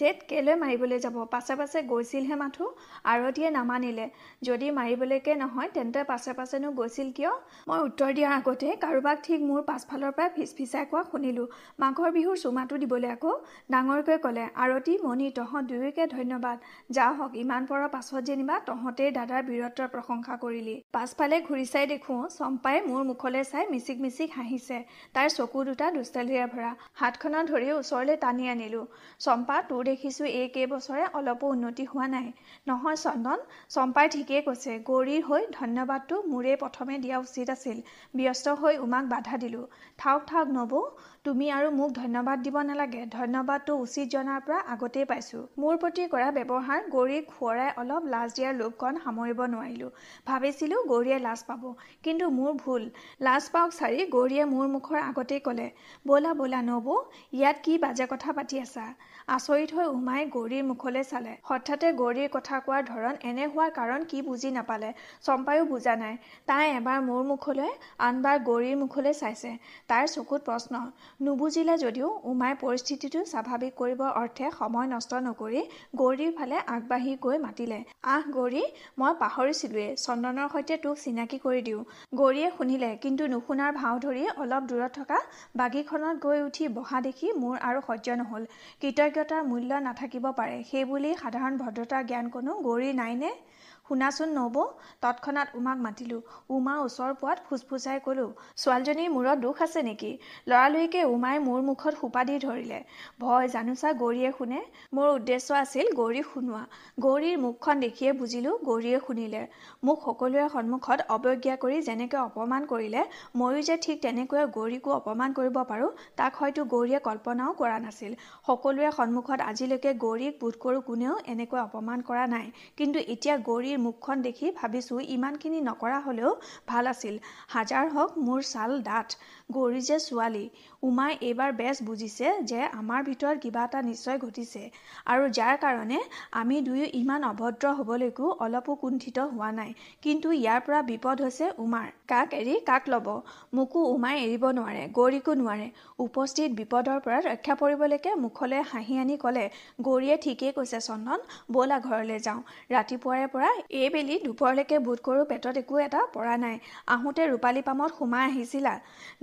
A: ধেত কেলৈ মাৰিবলৈ যাব? পাছে পাছে গৈছিলহে মাথো? আৰতীয়ে নামানিলে যদি মাৰিবলৈকে নহয় তেন্তে পাছে পাছেনো গৈছিল কিয়? মই উত্তৰ দিয়াৰ আগতে কাৰোবাক ঠিক মোৰ পাছফালৰ পৰা ফিচ ফিচাই কোৱা শুনিলোঁ। মাঘৰ বিহুৰ চুমাটো দিবলৈ আকৌ ডাঙৰকৈ ক'লে আৰতি মণি তহঁত দুয়োকে ধন্যবাদ। যা হওক ইমান পৰৰ পাছত যেনিবা তহঁতেই দাদাৰ বীৰত্বৰ প্ৰশংসা কৰিলি। পাছফালে ঘূৰি চাই দেখোঁ চম্পাই মোৰ মুখলৈ চাই মিচিক মিচিক হাঁহিছে। তাইৰ চকু দুটা দুষ্টালিৰে ভৰা। হাতখনত ধৰি ওচৰলৈ টানি আনিলোঁ। চম্পা তোৰ দেখিছোঁ এই কেইবছৰে অলপো উন্নতি হোৱা নাই। নহয় চন্দন চম্পাই ঠিকেই কৈছে গৌৰীৰ হৈ ধন্যবাদটো মোৰেই প্ৰথমে দিয়া উচিত আছিল। ব্যস্ত হৈ উমাক বাধা দিলোঁ। থাওক থাওক নবৌ তুমি আৰু মোক ধন্যবাদ দিব নালাগে। ধন্যবাদটো উচিত জনাৰ পৰা আগতেই পাইছোঁ। মোৰ প্ৰতি কৰা ব্যৱহাৰ গৌৰীক সোঁৱৰাই অলপ লাজ দিয়াৰ লোভকণ সামৰিব নোৱাৰিলোঁ। ভাবিছিলোঁ গৌৰীয়ে লাজ পাব কিন্তু মোৰ ভুল। লাজ পাওক চাৰি গৌৰীয়ে মোৰ মুখৰ আগতেই ক'লে ব'লা ব'লা নবৌ ইয়াত কি বাজে কথা পাতি আছা? আচৰিত হৈ উমাই গৌৰীৰ মুখলৈ চালে। হঠাতে গৌৰীৰ কথা কোৱাৰ ধৰণ এনে হোৱাৰ কাৰণ কি বুজি নাপালে। চম্পায়ো বুজা নাই। তাই এবাৰ মোৰ মুখলৈ আনবাৰ গৌৰীৰ মুখলৈ চাইছে। তাইৰ চকুত প্ৰশ্ন নুবুজিলে যদিও উমাই পৰিস্থিতিটো স্বাভাৱিক কৰিবৰ অৰ্থে সময় নষ্ট নকৰি গৌৰীৰ ফালে আগবাঢ়ি গৈ মাতিলে। আহ গৌৰী মই পাহৰিছিলোৱেই চন্দনৰ সৈতে তোক চিনাকি কৰি দিওঁ গৌৰীয়ে শুনিলে কিন্তু নুশুনাৰ ভাও ধৰি অলপ দূৰত থকা বাগীখনত গৈ উঠি বহা দেখি মোৰ আৰু সহ্য নহ'ল। কৃতজ্ঞতাৰ মূল্য নাথাকিব পাৰে। সেইবুলি সাধাৰণ ভদ্ৰতাৰ জ্ঞান কোনো গৌৰী নাইনে? শুনাচোন নবৌ তৎক্ষণাত উমাক মাতিলোঁ। উমা ওচৰ পোৱাত ফুচফুচাই ক'লোঁ ছোৱালীজনীৰ মূৰত দুখ আছে নেকি? লৰালৰিকে উমাই মোৰ মুখত সোপা দি ধৰিলে। ভয় জানোচা গৌৰীয়ে শুনে? মোৰ উদ্দেশ্য আছিল গৌৰীক শুনোৱা। গৌৰীৰ মুখখন দেখিয়ে বুজিলোঁ গৌৰীয়ে শুনিলে। মোক সকলোৰে সন্মুখত অৱজ্ঞা কৰি যেনেকৈ অপমান কৰিলে ময়ো যে ঠিক তেনেকৈ গৌৰীকো অপমান কৰিব পাৰোঁ তাক হয়তো গৌৰীয়ে কল্পনাও কৰা নাছিল। সকলোৰে সন্মুখত আজিলৈকে গৌৰীক বোধ কৰোঁ কোনেও এনেকৈ অপমান কৰা নাই। কিন্তু এতিয়া গৌৰীৰ মুখখন দেখি ভাবিছোঁ ইমানখিনি নকৰা হ'লেও ভাল আছিল। হাজাৰ হওক মোৰ ছাল ডাঠ গৌৰী যে ছোৱালী। উমাই এইবাৰ বেছ বুজিছে যে আমাৰ ভিতৰত কিবা এটা নিশ্চয় ঘটিছে আৰু যাৰ কাৰণে আমি দুয়ো ইমান অভদ্ৰ হ'বলৈকো অলপো কুণ্ঠিত হোৱা নাই। কিন্তু ইয়াৰ পৰা বিপদ হৈছে উমাৰ। কাক এৰি কাক ল'ব? মোকো উমাই এৰিব নোৱাৰে গৌৰীকো নোৱাৰে। উপস্থিত বিপদৰ পৰা ৰক্ষা পৰিবলৈকে মুখলৈ হাঁহি আনি ক'লে গৌৰীয়ে ঠিকেই কৈছে চন্দন ব'লা ঘৰলৈ যাওঁ। ৰাতিপুৱাৰে পৰা এইবেলি দুপৰলৈকে বোধ কৰোঁ পেটত একো এটা পৰা নাই। আহোঁতে ৰূপালী পামত সোমাই আহিছিলা।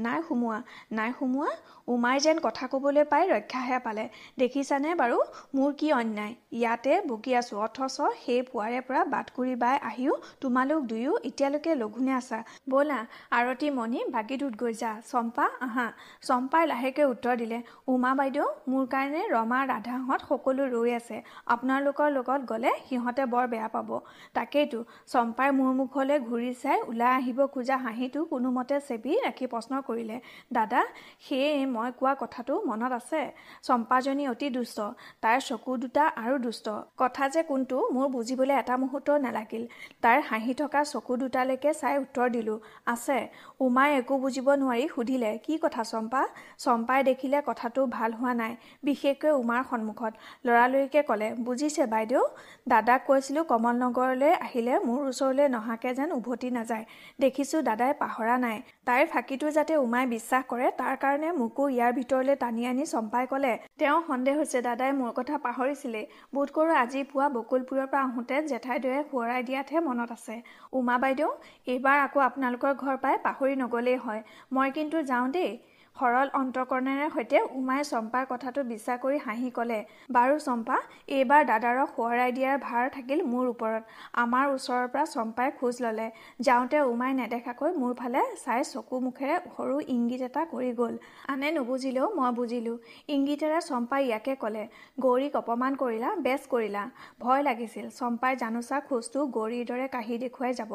A: নাই সোমোৱা নাই সোমোৱা え? উমাই যেন কথা ক'বলৈ পাই ৰক্ষাহে পালে। দেখিছানে বাৰু মোৰ কি অন্যায়? ইয়াতে বকি আছোঁ অথচ সেই পুৱাৰে পৰা বাটকুৰি বাই আহিও তোমালোক দুয়ো এতিয়ালৈকে লঘোণে আছা? ব'লা আৰতী মণি বাগীটোত গৈ যা। চম্পা আহা। চম্পাই লাহেকৈ উত্তৰ দিলে উমা বাইদেউ মোৰ কাৰণে ৰমা ৰাধাহঁত সকলো ৰৈ আছে। আপোনালোকৰ লগত গ'লে সিহঁতে বৰ বেয়া পাব। তাকেইতো চম্পাই মোৰ মুখলৈ ঘূৰি চাই ওলাই আহিব খোজা হাঁহিটো কোনোমতে চেপি ৰাখি প্ৰশ্ন কৰিলে দাদা সেয়ে মই কোৱা কথাটো মনত আছে? চম্পাজনী অতি দুষ্ট তাইৰ চকু দুটা আৰু দুষ্ট। কথা যে কোনটো মোৰ বুজিবলৈ এটা মুহূৰ্ত নালাগিল। তাইৰ হাঁহি থকা চকু দুটালৈকে চাই উত্তৰ দিলোঁ আছে উমাই একো বুজিব নোৱাৰি সুধিলে কি কথা চম্পা? চম্পাই দেখিলে কথাটো ভাল হোৱা নাই বিশেষকৈ উমাৰ সন্মুখত। লৰালৰিকে ক'লে বুজিছে বাইদেউ দাদাক কৈছিলোঁ কমল নগৰলৈ আহিলে মোৰ ওচৰলৈ নহাকৈ যেন উভতি নাযায়। দেখিছোঁ দাদাই পাহৰা নাই। তাইৰ ফাঁকিটো যাতে উমাই বিশ্বাস কৰে তাৰ কাৰণে মোকো ইয়াৰ ভিতৰলৈ টানি আনি চম্পাই ক'লে তেওঁ সন্দেহ হৈছে দাদাই মোৰ কথা পাহৰিছিলেই বোধ কৰোঁ আজি পুৱা বকুলপুৰৰ পৰা আহোঁতে জেঠাইদেৱে সোঁৱৰাই দিয়াতহে মনত আছে। উমা বাইদেউ এইবাৰ আকৌ আপোনালোকৰ ঘৰ পাই পাহৰি নগ'লেই হয়। মই কিন্তু যাওঁ দেই। সৰল অন্তকৰণেৰে সৈতে উমাই চম্পাৰ কথাটো বিশ্বাস কৰি হাঁহি ক'লে বাৰু চম্পা এইবাৰ দাদাৰক সোঁৱৰাই দিয়াৰ ভাৰ থাকিল মোৰ ওপৰত। আমাৰ ওচৰৰ পৰা চম্পাই খোজ ল'লে। যাওঁতে উমাই নেদেখাকৈ মোৰ ফালে চাই চকু মুখেৰে সৰু ইংগিত এটা কৰি গ'ল। আনে নুবুজিলেও মই বুজিলোঁ। ইংগিতেৰে চম্পাই ইয়াকে ক'লে গৌৰীক অপমান কৰিলা বেচ কৰিলা। ভয় লাগিছিল। চম্পাই জানোচা খোজটো গৌৰীৰ দৰে কাঢ়ি দেখুৱাই যাব।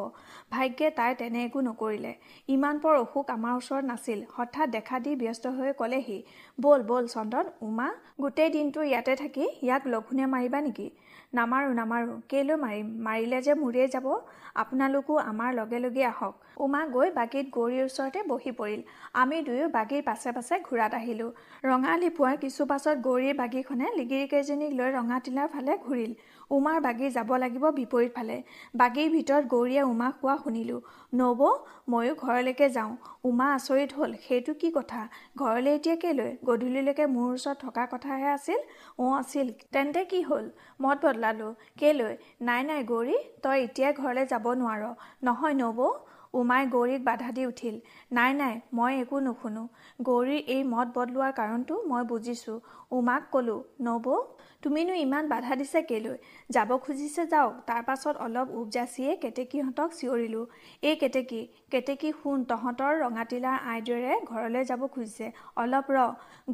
A: ভাগ্যে তাই তেনে একো নকৰিলে। ইমান পৰ অসুখ আমাৰ ওচৰত নাছিল। হঠাৎ দেখা দি ব্যস্ত হৈ ক'লেহি ব'ল ব'ল চন্দন উমা গোটেই দিনটো ইয়াতে থাকি ইয়াক লঘোণে মাৰিবা নেকি? নামাৰোঁ নামাৰোঁ কেলৈ মাৰিম? মাৰিলে যে মোৰেই যাব আপোনালোকো আমাৰ লগে লগে আহক। উমা গৈ বাগীত গৌৰীৰ ওচৰতে বহি পৰিল। আমি দুয়ো বাগীৰ পাছে পাছে ঘূৰাত আহিলোঁ। ৰঙালী পুৱাৰ কিছু পাছত গৌৰীৰ বাগীখনে লিগিৰিকেইজনীক লৈ ৰঙাটিলাৰ ফালে ঘূৰিল। উমাৰ বাগী যাব লাগিব বিপৰীত ফালে বাগীৰ ভিতৰত গৌৰীয়ে উমাক কোৱা শুনিলোঁ নবৌ ময়ো ঘৰলৈকে যাওঁ। উমা আচৰিত হ'ল সেইটো কি কথা? ঘৰলৈ এতিয়া কেলৈ? গধূলিলৈকে মোৰ ওচৰত থকা কথাহে আছিল? অঁ আছিল। তেন্তে কি হ'ল? মত বদলালোঁ। কেলৈ? নাই নাই গৌৰী তই এতিয়াই ঘৰলৈ যাব নোৱাৰ। নহয় নবৌ? উমাই গৌৰীক বাধা দি উঠিল নাই নাই মই একো নুশুনো। গৌৰীৰ এই মত বদলোৱাৰ কাৰণটো মই বুজিছোঁ। উমাক ক'লো নবৌ তুমিনো ইমান বাধা দিছে কেলৈ? যাব খুজিছে যাওক। তাৰ পাছত অলপ উপজাচিয়ে কেতেকীহঁতক চিঞৰিলোঁ। এই কেতেকী কেতেকী শুন তহঁতৰ ৰঙাটিলাৰ আইদেউৰে ঘৰলৈ যাব খুজিছে। অলপ ৰ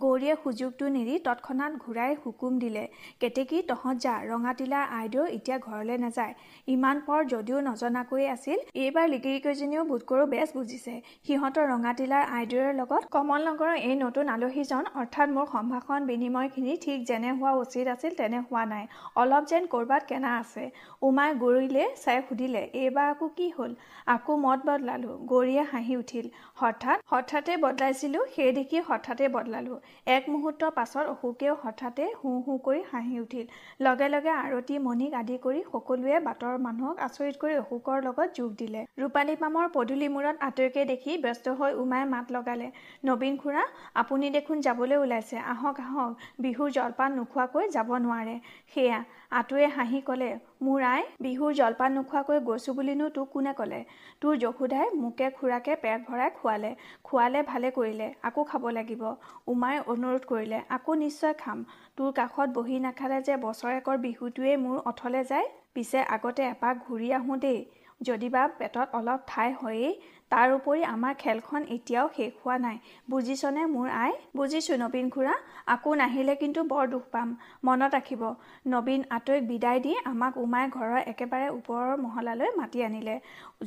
A: গৌৰীয়ে সুযোগটো নিদি তৎক্ষণাত ঘূৰাই হুকুম দিলে কেতেকী তহঁত যা ৰঙাটিলাৰ আইদেউ এতিয়া ঘৰলৈ নাযায়। ইমান পৰ যদিও নজনাকৈয়ে আছিল এইবাৰ লিগিৰিকেইজনীও বোধকৰো বেছ বুজিছে। সিহঁতৰ ৰঙাটিলাৰ আইদেউৰ লগত কমল নগৰৰ এই নতুন আলহীজন অৰ্থাৎ মোৰ সম্ভাষণ বিনিময়খিনি ঠিক যেনে হোৱা উচিত আছিল তেনে হোৱা নাই। অলপ যেন ক'ৰবাত কেনা আছে। উমাই গৌৰীলে চাই সুধিলে এইবাৰ আকৌ কি হ'ল? আকৌ মত বদলালোঁ। গৌৰীয়ে হাঁহি উঠিল। হঠাৎ হঠাতে বদলাইছিলোঁ সেই দেখি হঠাতে বদলালোঁ। এক মুহূৰ্তৰ পাছত অশোকেও হঠাতে হু হু কৰি হাঁহি উঠিল। লগে লগে আৰতী মণিক আদি কৰি সকলোৱে বাটৰ মানুহক আচৰিত কৰি অশোকৰ লগত যোগ দিলে। ৰূপালী পামৰ পদূলি মূৰত আঁতৰকে দেখি ব্যস্ত হৈ উমাই মাত লগালে নবীন খুৰা আপুনি দেখোন যাবলৈ ওলাইছে। আহক আহক। বিহুৰ জলপান নোখোৱাকৈ যাব নোৱাৰে। সেয়া আঁতৰে হাঁহি ক'লে মোৰ আই বিহুৰ জলপান নোখোৱাকৈ গৈছোঁ বুলিনো তোক কোনে ক'লে তোৰ যশোদাই মোকে খুৰাকে পেট ভৰাই খোৱালে। খোৱালে ভালে কৰিলে আকৌ খাব লাগিব। উমাই অনুৰোধ কৰিলে আকৌ নিশ্চয় খাম। তোৰ কাষত বহি নাখালে যে বছৰেকৰ বিহুটোৱেই মোৰ অথলে যায়? পিছে আগতে এপাক ঘূৰি আহোঁ দেই যদিবা পেটত অলপ ঠাই হয়েই তাৰ উপৰি আমাৰ খেলখন এতিয়াও শেষ হোৱা নাই। বুজিছনে মোৰ আই? বুজিছোঁ নবীন খুৰা। আকৌ নাহিলে কিন্তু বৰ দুখ পাম। মনত ৰাখিব। নবীন আঁতৈক বিদায় দি আমাক উমাই ঘৰৰ একেবাৰে ওপৰৰ মহলালৈ মাতি আনিলে।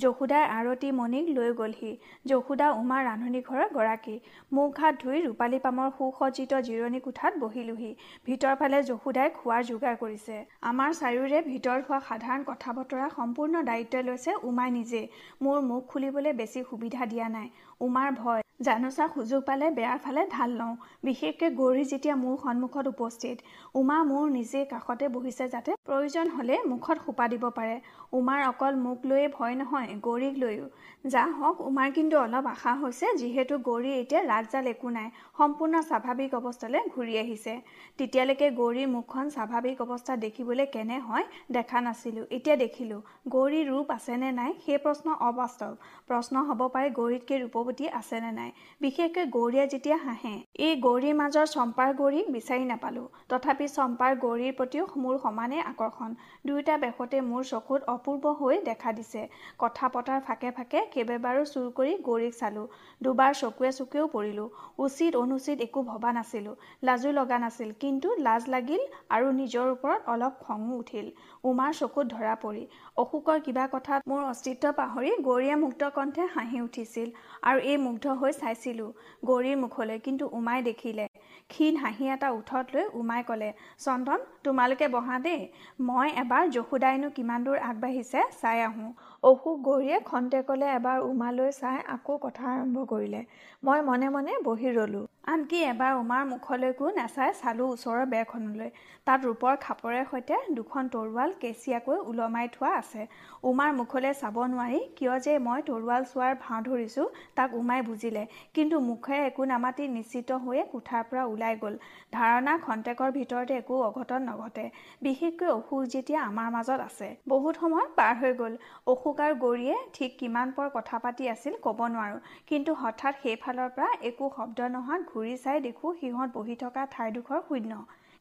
A: যশোদাৰ আৰতী মণিক লৈ গ'লহি। যশোদা উমাৰ ৰান্ধনী ঘৰৰ গৰাকী। মুখ হাত ধুই ৰূপালী পামৰ সুসজ্জিত জিৰণি কোঠাত বহিলোহি। ভিতৰ ফালে যশোদাই খোৱাৰ যোগাৰ কৰিছে। আমাৰ চাৰিওৰে ভিতৰত হোৱা সাধাৰণ কথা বতৰা সম্পূৰ্ণ দায়িত্ব লৈছে উমাই নিজে মোৰ মুখ খুলিবলৈ বেছি বেছি সুবিধা দিয়া নাই। উমাৰ ভয়। জানোচা সুযোগ পালে বেয়াৰ ফালে ঢাল লওঁ বিশেষকৈ গৌৰী যেতিয়া মোৰ সন্মুখত উপস্থিত। উমা মোৰ নিজে কাষতে বহিছে যাতে প্ৰয়োজন হ'লে মুখত সোপা দিব পাৰে। উমাৰ অকল মোক লৈয়ে ভয় নহয় গৌৰীক লৈও। যা হওক উমাৰ কিন্তু অলপ আশা হৈছে যিহেতু গৌৰী এতিয়া ৰাগজাল একো নাই সম্পূৰ্ণ স্বাভাৱিক অৱস্থালৈ ঘূৰি আহিছে। তেতিয়ালৈকে গৌৰীৰ মুখখন স্বাভাৱিক অৱস্থা দেখিবলৈ কেনে হয় দেখা নাছিলোঁ। এতিয়া দেখিলোঁ গৌৰীৰ ৰূপ আছেনে নাই সেই প্ৰশ্ন অবাস্তৱ। প্ৰশ্ন হ'ব পাৰে গৌৰীতকৈ ৰূপৱতী আছেনে নাই? বিশেষকৈ গৌৰীয়ে যেতিয়া হাঁহে এই গৌৰীৰ মাজৰ চম্পাৰ গৌৰীক বিচাৰি নাপালোঁ। তথাপি চম্পাৰ গৌৰীৰ প্ৰতিও মোৰ সমানেই আকৰ্ষণ। দুয়োটা বেশতে মোৰ চকুত অপূৰ্ব হৈ দেখা দিছে। কথা পতাৰ ফাকে ফাকে কেইবাবাৰো চুৰ কৰি গৌৰীক চালোঁ। দুবাৰ চকুৱে চকুৱেও পৰিলোঁ। উচিত অনুচিত একো ভবা নাছিলোঁ। লাজো লগা নাছিল। কিন্তু লাজ লাগিল আৰু নিজৰ ওপৰত অলপ খঙো উঠিল। উমাৰ চকুত ধৰা পৰি। অশোকৰ কিবা কথাত মোৰ অস্তিত্ব পাহৰি গৌৰীয়ে মুক্ত কণ্ঠে হাঁহি উঠিছিল আৰু এই মুগ্ধ হৈ চাইছিলোঁ গৌৰীৰ মুখলৈ কিন্তু উমাই দেখিলে। ক্ষীণ হাঁহি এটা উঠত লৈ উমাই ক'লে চন্দন তোমালোকে বহা দেই। মই এবাৰ যশোদাইনো কিমান দূৰ আগবাঢ়িছে চাই আহোঁ অশোক গৌৰীয়ে খন্তেকলে এবাৰ উমালৈ চাই আকৌ কথা আৰম্ভ কৰিলে। মই মনে মনে বহি ৰ'লোঁ। আনকি এবাৰ উমাৰ মুখলৈকো নাচাই চালোঁ ওচৰৰ বেৰখনলৈ। তাত ৰূপৰ খাপৰে সৈতে দুখন তৰোৱাল কেঁচিয়াকৈ ওলমাই থোৱা আছে। উমাৰ মুখলৈ চাব নোৱাৰি কিয় যে মই তৰোৱাল চোৱাৰ ভাও ধৰিছোঁ তাক উমাই বুজিলে। কিন্তু মুখেৰে একো নামাতি নিশ্চিত হৈয়ে কোঠাৰ পৰা ওলাই গ'ল। ধাৰণা খন্তেকৰ ভিতৰতে একো অঘটন নঘটে। বিশেষকৈ অসুখ যেতিয়া আমাৰ মাজত আছে। বহুত সময় পাৰ হৈ গ'ল। অসুখ আৰু গৌৰীয়ে ঠিক কিমান পৰ কথা পাতি আছিল ক'ব নোৱাৰোঁ। কিন্তু হঠাৎ সেইফালৰ পৰা একো শব্দ নোহোৱাত ঘূৰি চাই দেখোঁ সিহঁত বহি থকা ঠাইডোখৰ শূন্য।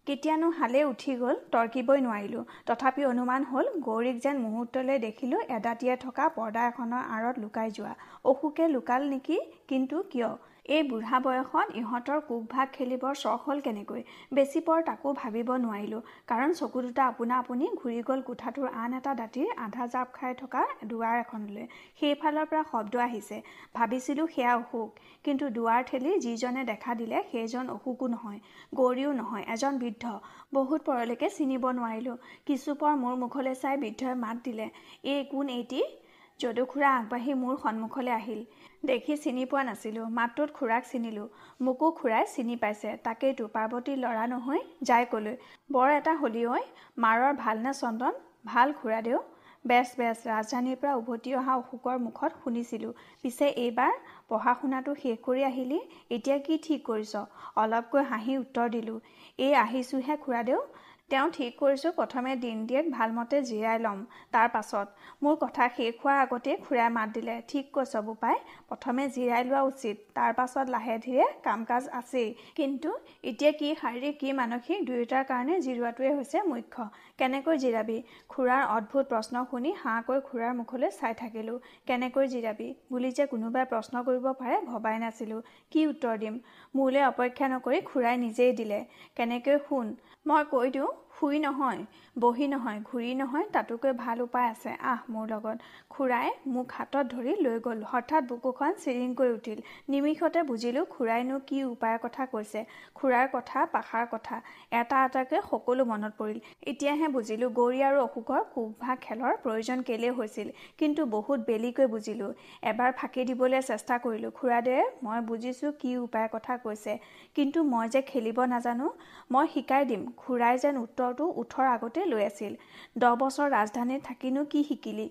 A: কেতিয়ানো হালে উঠি গ'ল তৰ্কিবই নোৱাৰিলোঁ। তথাপি অনুমান হ'ল গৌৰীক যেন মুহূৰ্তলৈ দেখিলোঁ এদাঁতিয়ে থকা পৰ্দা এখনৰ আঁৰত লুকাই যোৱা। অসুকে লুকাল নেকি কিন্তু কিয়? এই বুঢ়া বয়সত ইহঁতৰ কোকভাগ খেলিবৰ চখ হ'ল কেনেকৈ? বেছি পৰ তাকো ভাবিব নোৱাৰিলোঁ। কাৰণ চকু দুটা আপোনা আপুনি ঘূৰি গ'ল কোঠাটোৰ আন এটা দাঁতিৰ আধা জাপ খাই থকা দুৱাৰ এখনলৈ। সেইফালৰ পৰা শব্দ আহিছে। ভাবিছিলোঁ সেয়া অসুখ। কিন্তু দুৱাৰ ঠেলি যিজনে দেখা দিলে সেইজন অসুখো নহয় গৌৰীও নহয় এজন বৃদ্ধ। বহুত পৰলৈকে চিনিব নোৱাৰিলোঁ। কিছুপৰ মোৰ মুখলৈ চাই বৃদ্ধই মাত দিলে এই কোন এইটি? যদুখুৰা আগবাঢ়ি মোৰ সন্মুখলৈ আহিল। দেখি চিনি পোৱা নাছিলোঁ মাতটোত খুৰাক চিনিলোঁ মোকো খুৰাই চিনি পাইছে তাকেইতো পাৰ্বতীৰ ল'ৰা নহয় যাই ক'লৈ। বৰ এটা হলি মাৰৰ ভালনে চন্দন ভাল খুৰাদেউ। বেছ বেছ ৰাজধানীৰ পৰা উভতি অহা অশোকৰ মুখত শুনিছিলোঁ পিছে এইবাৰ পঢ়া শুনাটো শেষ কৰি আহিলি এতিয়া কি ঠিক কৰিছ? অলপকৈ হাঁহি উত্তৰ দিলোঁ এই আহিছোঁহে খুৰাদেউ তেওঁ ঠিক কৰিছোঁ প্ৰথমে দিনটিয়েক ভালমতে জিৰাই ল'ম। তাৰ পাছত মোৰ কথা শেষ হোৱাৰ আগতেই খুৰাই মাত দিলে ঠিক কৈছ বোপাই প্ৰথমে জিৰাই লোৱা উচিত তাৰ পাছত লাহে ধীৰে কাম কাজ আছেই। কিন্তু এতিয়া কি শাৰীৰিক কি মানসিক দুয়োটাৰ কাৰণে জিৰোৱাটোৱে হৈছে মুখ্য। কেনেকৈ জিৰাবি? খুৰাৰ অদ্ভুত প্ৰশ্ন শুনি হাঁহকৈ খুৰাৰ মুখলৈ চাই থাকিলোঁ। কেনেকৈ জিৰাবি? বুলি যে কোনোবাই প্ৰশ্ন কৰিব পাৰে ভবাই নাছিলোঁ। কি উত্তৰ দিম? মোলৈ অপেক্ষা নকৰি খুৰাই নিজেই দিলে কেনেকৈ শুন? মই কৈ দিওঁ শুই নহয় বহি নহয় ঘূৰি নহয় তাতোকৈ ভাল উপায় আছে। আহ মোৰ লগত। খুৰাই মোক হাতত ধৰি লৈ গ'ল। হঠাৎ বুকুখন চিৰিংকৈ উঠিল। নিমিষতে বুজিলোঁ খুৰাইনো কি উপায়ৰ কথা কৈছে। খুৰাৰ কথা পাখাৰ কথা এটা এটাকৈ সকলো মনত পৰিল। এতিয়াহে বুজিলোঁ গৌৰী আৰু অশোকৰ কুকভাগ খেলৰ প্ৰয়োজন কেলেই হৈছিল। কিন্তু বহুত বেলিকৈ বুজিলোঁ। এবাৰ ফাঁকি দিবলৈ চেষ্টা কৰিলোঁ। খুৰাদেৱে মই বুজিছোঁ কি উপায়ৰ কথা কৈছে। কিন্তু মই যে খেলিব নাজানো মই শিকাই দিম। খুৰাই যেন উত্তৰটো উঠৰ আগতে লৈ আছিল। দহ বছৰ ৰাজধানীত থাকিনো কি শিকিলি?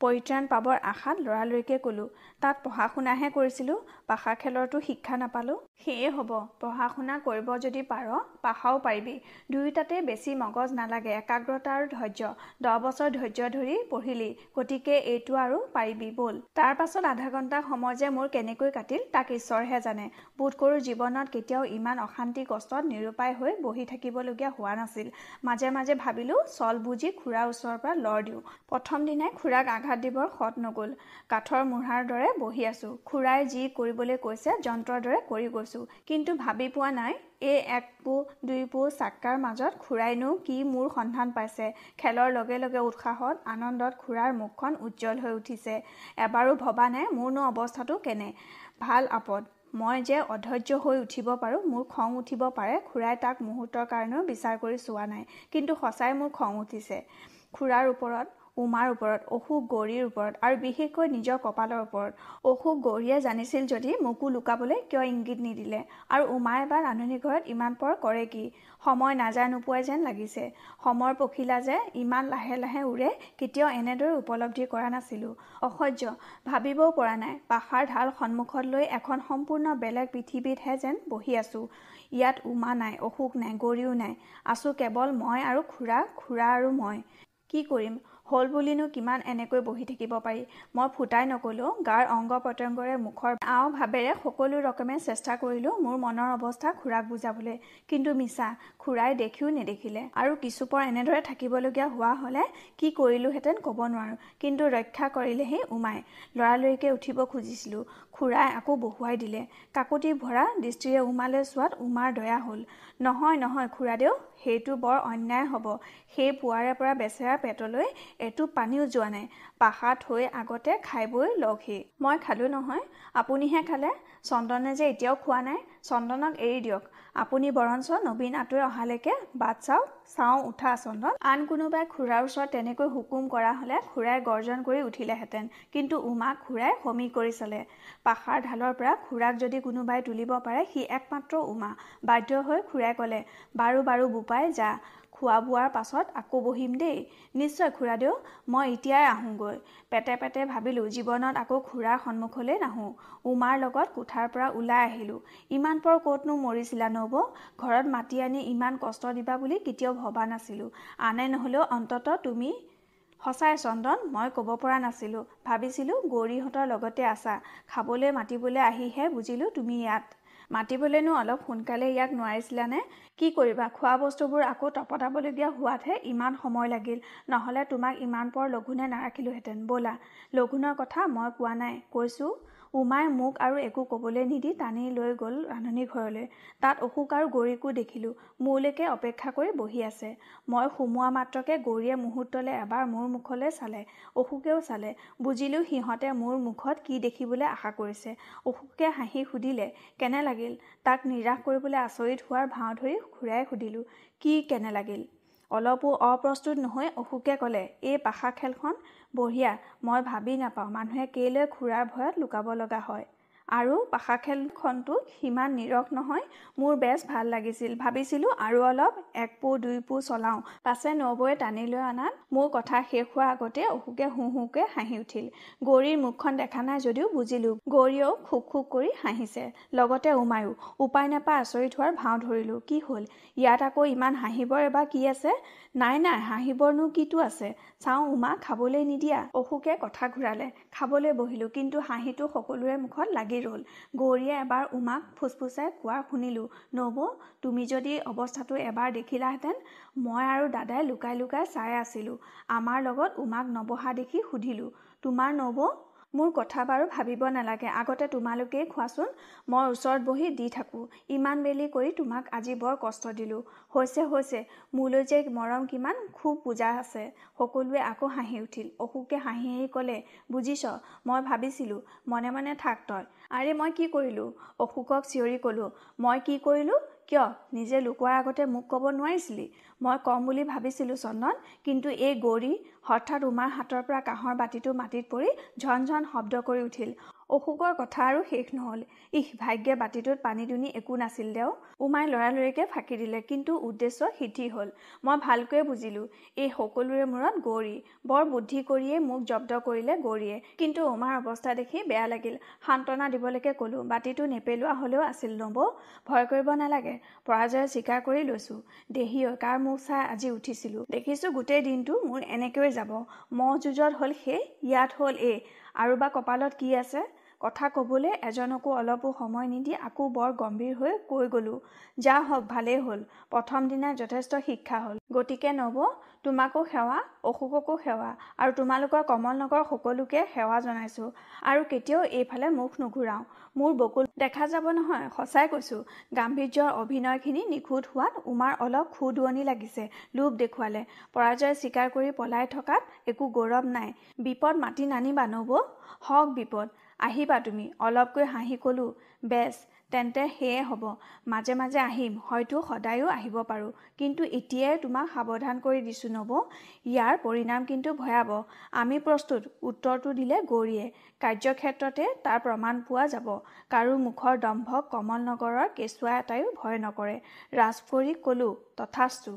A: পৰিত্ৰাণ পাবৰ আশাত লৰালৰিকে ক'লোঁ তাত পঢ়া শুনাহে কৰিছিলোঁ পাশা খেলৰতো শিক্ষা নাপালোঁ। সেয়ে হ'ব পঢ়া শুনা কৰিব যদি পাৰ পাশাও পাৰিবি। দুয়োটাতে বেছি মগজ নালাগে একাগ্ৰতা আৰু ধৈৰ্য। দহ বছৰ ধৈৰ্য ধৰি পঢ়িলি গতিকে এইটো আৰু পাৰিবি ব'ল। তাৰ পাছত আধা ঘণ্টা সময় যে মোৰ কেনেকৈ কাটিল তাক ঈশ্বৰহে জানে। বোধ কৰোঁ জীৱনত কেতিয়াও ইমান অশান্তি কষ্টত নিৰুপায় হৈ বহি থাকিবলগীয়া হোৱা নাছিল। মাজে মাজে ভাবিলোঁ চল বুজি খুৰাৰ ওচৰৰ পৰা লৰ দিওঁ। প্ৰথম দিনাই খুৰাক আঘাত দিবৰ সৎ নগ'ল। কাঠৰ মূঢ়াৰ দৰে বহি আছোঁ। খুৰাই যি কৰিবলৈ কৈছে যন্ত্ৰৰ দৰে কৰি গৈছোঁ। কিন্তু ভাবি পোৱা নাই এই এক পো দুই পো চাক্কাৰ মাজত খুৰাইনো কি মোৰ সন্ধান পাইছে। খেলৰ লগে লগে উৎসাহত আনন্দত খুৰাৰ মুখখন উজ্জ্বল হৈ উঠিছে। এবাৰো ভবা নাই মোৰনো অৱস্থাটো কেনে। ভাল আপদ মই যে অধৈৰ্য হৈ উঠিব পাৰোঁ মোৰ খং উঠিব পাৰে খুৰাই তাক মুহূৰ্তৰ কাৰণেও বিচাৰ কৰি চোৱা নাই। কিন্তু সঁচাই মোৰ খং উঠিছে। খুৰাৰ ওপৰত উমাৰ ওপৰত অসুখ গৌৰীৰ ওপৰত আৰু বিশেষকৈ নিজৰ কপালৰ ওপৰত। অসুখ গৌৰীয়ে জানিছিল যদি মোকো লুকাবলৈ কিয় ইংগিত নিদিলে। আৰু উমাই বা ৰান্ধনি ঘৰত ইমান পৰ কৰে কি? সময় নাযায় নোপোৱাই যেন লাগিছে। সময়ৰ পখিলা যে ইমান লাহে লাহে উৰে কেতিয়াও এনেদৰে উপলব্ধি কৰা নাছিলোঁ। অসহ্য ভাবিবও পৰা নাই। পাহাৰ ঢাল সন্মুখত লৈ এখন সম্পূৰ্ণ বেলেগ পৃথিৱীতহে যেন বহি আছোঁ। ইয়াত উমা নাই অসুখ নাই গৌৰীও নাই। আছোঁ কেৱল মই আৰু খুৰা খুৰা আৰু মই। কি কৰিম? হ'ল বুলিনো কিমান এনেকৈ বহি থাকিব পাৰি? মই ফুটাই নক'লেও গাৰ অংগ প্ৰত্যংগৰে মুখৰ আও ভাৱেৰে সকলো ৰকমে চেষ্টা কৰিলোঁ মোৰ মনৰ অৱস্থা খুৰাক বুজাবলৈ। কিন্তু মিছা খুৰাই দেখিও নেদেখিলে। আৰু কিছুপৰ এনেদৰে থাকিবলগীয়া হোৱা হ'লে কি কৰিলোহেঁতেন ক'ব নোৱাৰোঁ। কিন্তু ৰক্ষা কৰিলেহি উমাই। লৰালৰিকে উঠিব খুজিছিলোঁ। খুৰাই আকৌ বহুৱাই দিলে। কাকুতি ভৰা দৃষ্টিৰে উমালৈ চোৱাত উমাৰ দয়া হ'ল। নহয় নহয় খুৰাদেউ সেইটো বৰ অন্যায় হ'ব। সেই পুৱাৰে পৰা বেচেৰা পেটলৈ এটো পানীও যোৱা নাই। পাশা থৈ আগতে খাই বৈ লওকহি মই খালোঁ নহয়। আপুনিহে খালে। চন্দনে যে এতিয়াও খোৱা নাই। চন্দনক এৰি দিয়ক। আপুনি বৰঞ্চ নবীন আঁতৰি অহালৈকে বাট চাওক চাওঁ উঠা চন্দন। আন কোনোবাই খুৰাৰ ওচৰত তেনেকৈ হুকুম কৰা হ'লে খুৰাই গৰ্জন কৰি উঠিলেহেঁতেন। কিন্তু উমাক খুৰাই সমী কৰি চালে। পাখাৰ ঢালৰ পৰা খুৰাক যদি কোনোবাই তুলিব পাৰে সি একমাত্ৰ উমা। বাধ্য হৈ খুৰাই ক'লে বাৰু বাৰু বোপাই যা। খোৱা বোৱাৰ পাছত আকৌ বহিম দেই। নিশ্চয় খুৰাদেউ মই এতিয়াই আহোঁগৈ। পেটে পেটে ভাবিলোঁ জীৱনত আকৌ খুৰাৰ সন্মুখলৈ নাহোঁ। উমাৰ লগত কোঠাৰ পৰা ওলাই আহিলোঁ। ইমান পৰ ক'তনো মৰিছিলা নব? ঘৰত মাতি আনি ইমান কষ্ট দিবা বুলি কেতিয়াও ভবা নাছিলোঁ। আনে নহ'লেও অন্তত তুমি সঁচাই চন্দন মই ক'ব পৰা নাছিলোঁ। ভাবিছিলোঁ গৌৰীহঁতৰ লগতে আছা। খাবলৈ মাতিবলৈ আহিহে বুজিলোঁ তুমি ইয়াত। মাতিবলৈনো অলপ সোনকালে ইয়াক নোৱাৰিছিলানে? কি কৰিবা? খোৱা বস্তুবোৰ আকৌ তপতাবলগীয়া হোৱাতহে ইমান সময় লাগিল। নহ'লে তোমাক ইমান পৰ লঘোণে নাৰাখিলোহেঁতেন। ব'লা লঘোণৰ কথা মই কোৱা নাই। কৈছোঁ উমাই মোক আৰু একো ক'বলৈ নিদি টানি লৈ গ'ল ৰান্ধনি ঘৰলৈ। তাত অশোক আৰু গৌৰীকো দেখিলোঁ। মোলৈকে অপেক্ষা কৰি বহি আছে। মই সোমোৱা মাত্ৰকে গৌৰীয়ে মুহূৰ্তলৈ এবাৰ মোৰ মুখলৈ চালে। অশোকেও চালে। বুজিলোঁ সিহঁতে মোৰ মুখত কি দেখিবলৈ আশা কৰিছে। অশোকে হাঁহি সুধিলে কেনে লাগিল? তাক নিৰাশ কৰিবলৈ আচৰিত হোৱাৰ ভাও ধৰি ঘূৰাই সুধিলোঁ কি কেনে লাগিল? অলপো অপ্ৰস্তুত নহৈ অশোকে ক'লে এই পাশা খেলখন বঢ়িয়া মই ভাবি নাপাওঁ। মানুহে কেলৈ খুৰাৰ ভয়ত লুকাব লগা হয়? আৰু পাশা খেলখনতো সিমান নিৰস নহয় মোৰ বেছ ভাল লাগিছিল। ভাবিছিলোঁ আৰু অলপ এক পো দুই পো চলাওঁ। পাছে নবৌৱে টানি লৈ অনাত মোৰ কথা শেষ হোৱাৰ আগতে অশুকে হুঁ হুঁকৈ হাঁহি উঠিল। গৌৰীৰ মুখখন দেখা নাই যদিও বুজিলোঁ গৌৰীয়েও খুক খুক কৰি হাঁহিছে। লগতে উমায়ো উপায় নাপাই আচৰিত হোৱাৰ ভাও ধৰিলোঁ। কি হ'ল? ইয়াত আকৌ ইমান হাঁহিবৰ এবাৰ কি আছে? নাই নাই হাঁহিবৰনো কিটো আছে? চাওঁ উমা খাবলৈ নিদিয়া। অশুকে কথা ঘূৰালে। খাবলৈ বহিলোঁ কিন্তু হাঁহিটো সকলোৰে মুখত লাগি ৰ'ল। গৌৰীয়ে এবাৰ উমাক ফুচফুচাই কোৱা শুনিলোঁ নবৌ তুমি যদি অৱস্থাটো এবাৰ দেখিলাহেঁতেন মই আৰু দাদাই লুকাই লুকাই চাই আছিলোঁ। আমাৰ লগত উমাক নবহা দেখি সুধিলোঁ তোমাৰ নবৌ? মোৰ কথা বাৰু ভাবিব নালাগে। আগতে তোমালোকেই খোৱাচোন। মই ওচৰত বহি দি থাকোঁ। ইমান বেলি কৰি তোমাক আজি বৰ কষ্ট দিলোঁ। হৈছে হৈছে। মোলৈ যে মৰম কিমান খুব পূজা আছে। সকলোৱে আকৌ হাঁহি উঠিল। অশুকে হাঁহি হাঁহি ক'লে বুজিছ মই ভাবিছিলোঁ। মনে মনে থাক তই। আৰে মই কি কৰিলোঁ? অশুকক চিঞৰি ক'লোঁ। মই কি কৰিলোঁ? কিয়? নিজে লুকোৱাৰ আগতে মোক ক'ব নোৱাৰিছিলি। মই ক'ম বুলি ভাবিছিলোঁ চন্দন কিন্তু এই গৌৰী হঠাৎ উমাৰ হাতৰ পৰা কাঁহৰ বাতিটো মাটিত পৰি ঝন ঝন শব্দ কৰি উঠিল। অশুকৰ কথা আৰু শেষ নহ'ল। ইহ ভাগ্যে বাতিটোত পানী দুনি একো নাছিল দেও। উমাই লৰালৰিকৈ ফাঁকি দিলে কিন্তু উদ্দেশ্য সিদ্ধি হ'ল। মই ভালকৈয়ে বুজিলোঁ এই সকলোৰে মূৰত গৌৰী। বৰ বুদ্ধি কৰিয়েই মোক জব্দ কৰিলে গৌৰীয়ে। কিন্তু উমাৰ অৱস্থা দেখি বেয়া লাগিল। সান্তনা দিবলৈকে ক'লোঁ বাতিটো নেপেলোৱা হ'লেও আছিল নবৌ ভয় কৰিব নালাগে পৰাজয় স্বীকাৰ কৰি লৈছোঁ। দেহীয় কাৰ মুখ চাই আজি উঠিছিলোঁ। দেখিছোঁ গোটেই দিনটো মোৰ এনেকৈয়ে যাব। মহ যুঁজত হ'ল সেই ইয়াত হ'ল এই আৰু বা কপালত কি আছে? কথা ক'বলৈ এজনকো অলপো সময় নিদি আকৌ বৰ গম্ভীৰ হৈ কৈ গ'লোঁ যা হওক ভালেই হ'ল প্ৰথম দিনাই যথেষ্ট শিক্ষা হ'ল। গতিকে নব তোমাকো সেৱা অশুককো সেৱা আৰু তোমালোকৰ কমল নগৰ সকলোকে সেৱা জনাইছোঁ আৰু কেতিয়াও এইফালে মুখ নুঘূৰাওঁ। মোৰ বকুল দেখা যাব নহয় সঁচাই কৈছোঁ গাম্ভীৰ্যৰ অভিনয়খিনি নিখুঁত হোৱাত উমাৰ অলপ খুদুৱনি লাগিছে লোভ দেখুৱালে। পৰাজয় স্বীকাৰ কৰি পলাই থকাত একো গৌৰৱ নাই। বিপদ মাতি নানিবা নব হওক বিপদ। আহিবা তুমি। অলপকৈ হাঁহি ক'লোঁ বেছ তেন্তে সেয়ে হ'ব। মাজে মাজে আহিম হয়তো সদায়ো আহিব পাৰোঁ। কিন্তু এতিয়াই তোমাক সাৱধান কৰি দিছোঁ নব। ইয়াৰ পৰিণাম কিন্তু ভয়াৱহ। আমি প্ৰস্তুত উত্তৰটো দিলে গৌৰীয়ে। কাৰ্যক্ষেত্ৰতে তাৰ প্ৰমাণ পোৱা যাব। কাৰো মুখৰ দম্ভক কমল নগৰৰ কেঁচুৱা এটাইও ভয় নকৰে। ৰাজকুঁৱৰীক ক'লোঁ তথাস্তু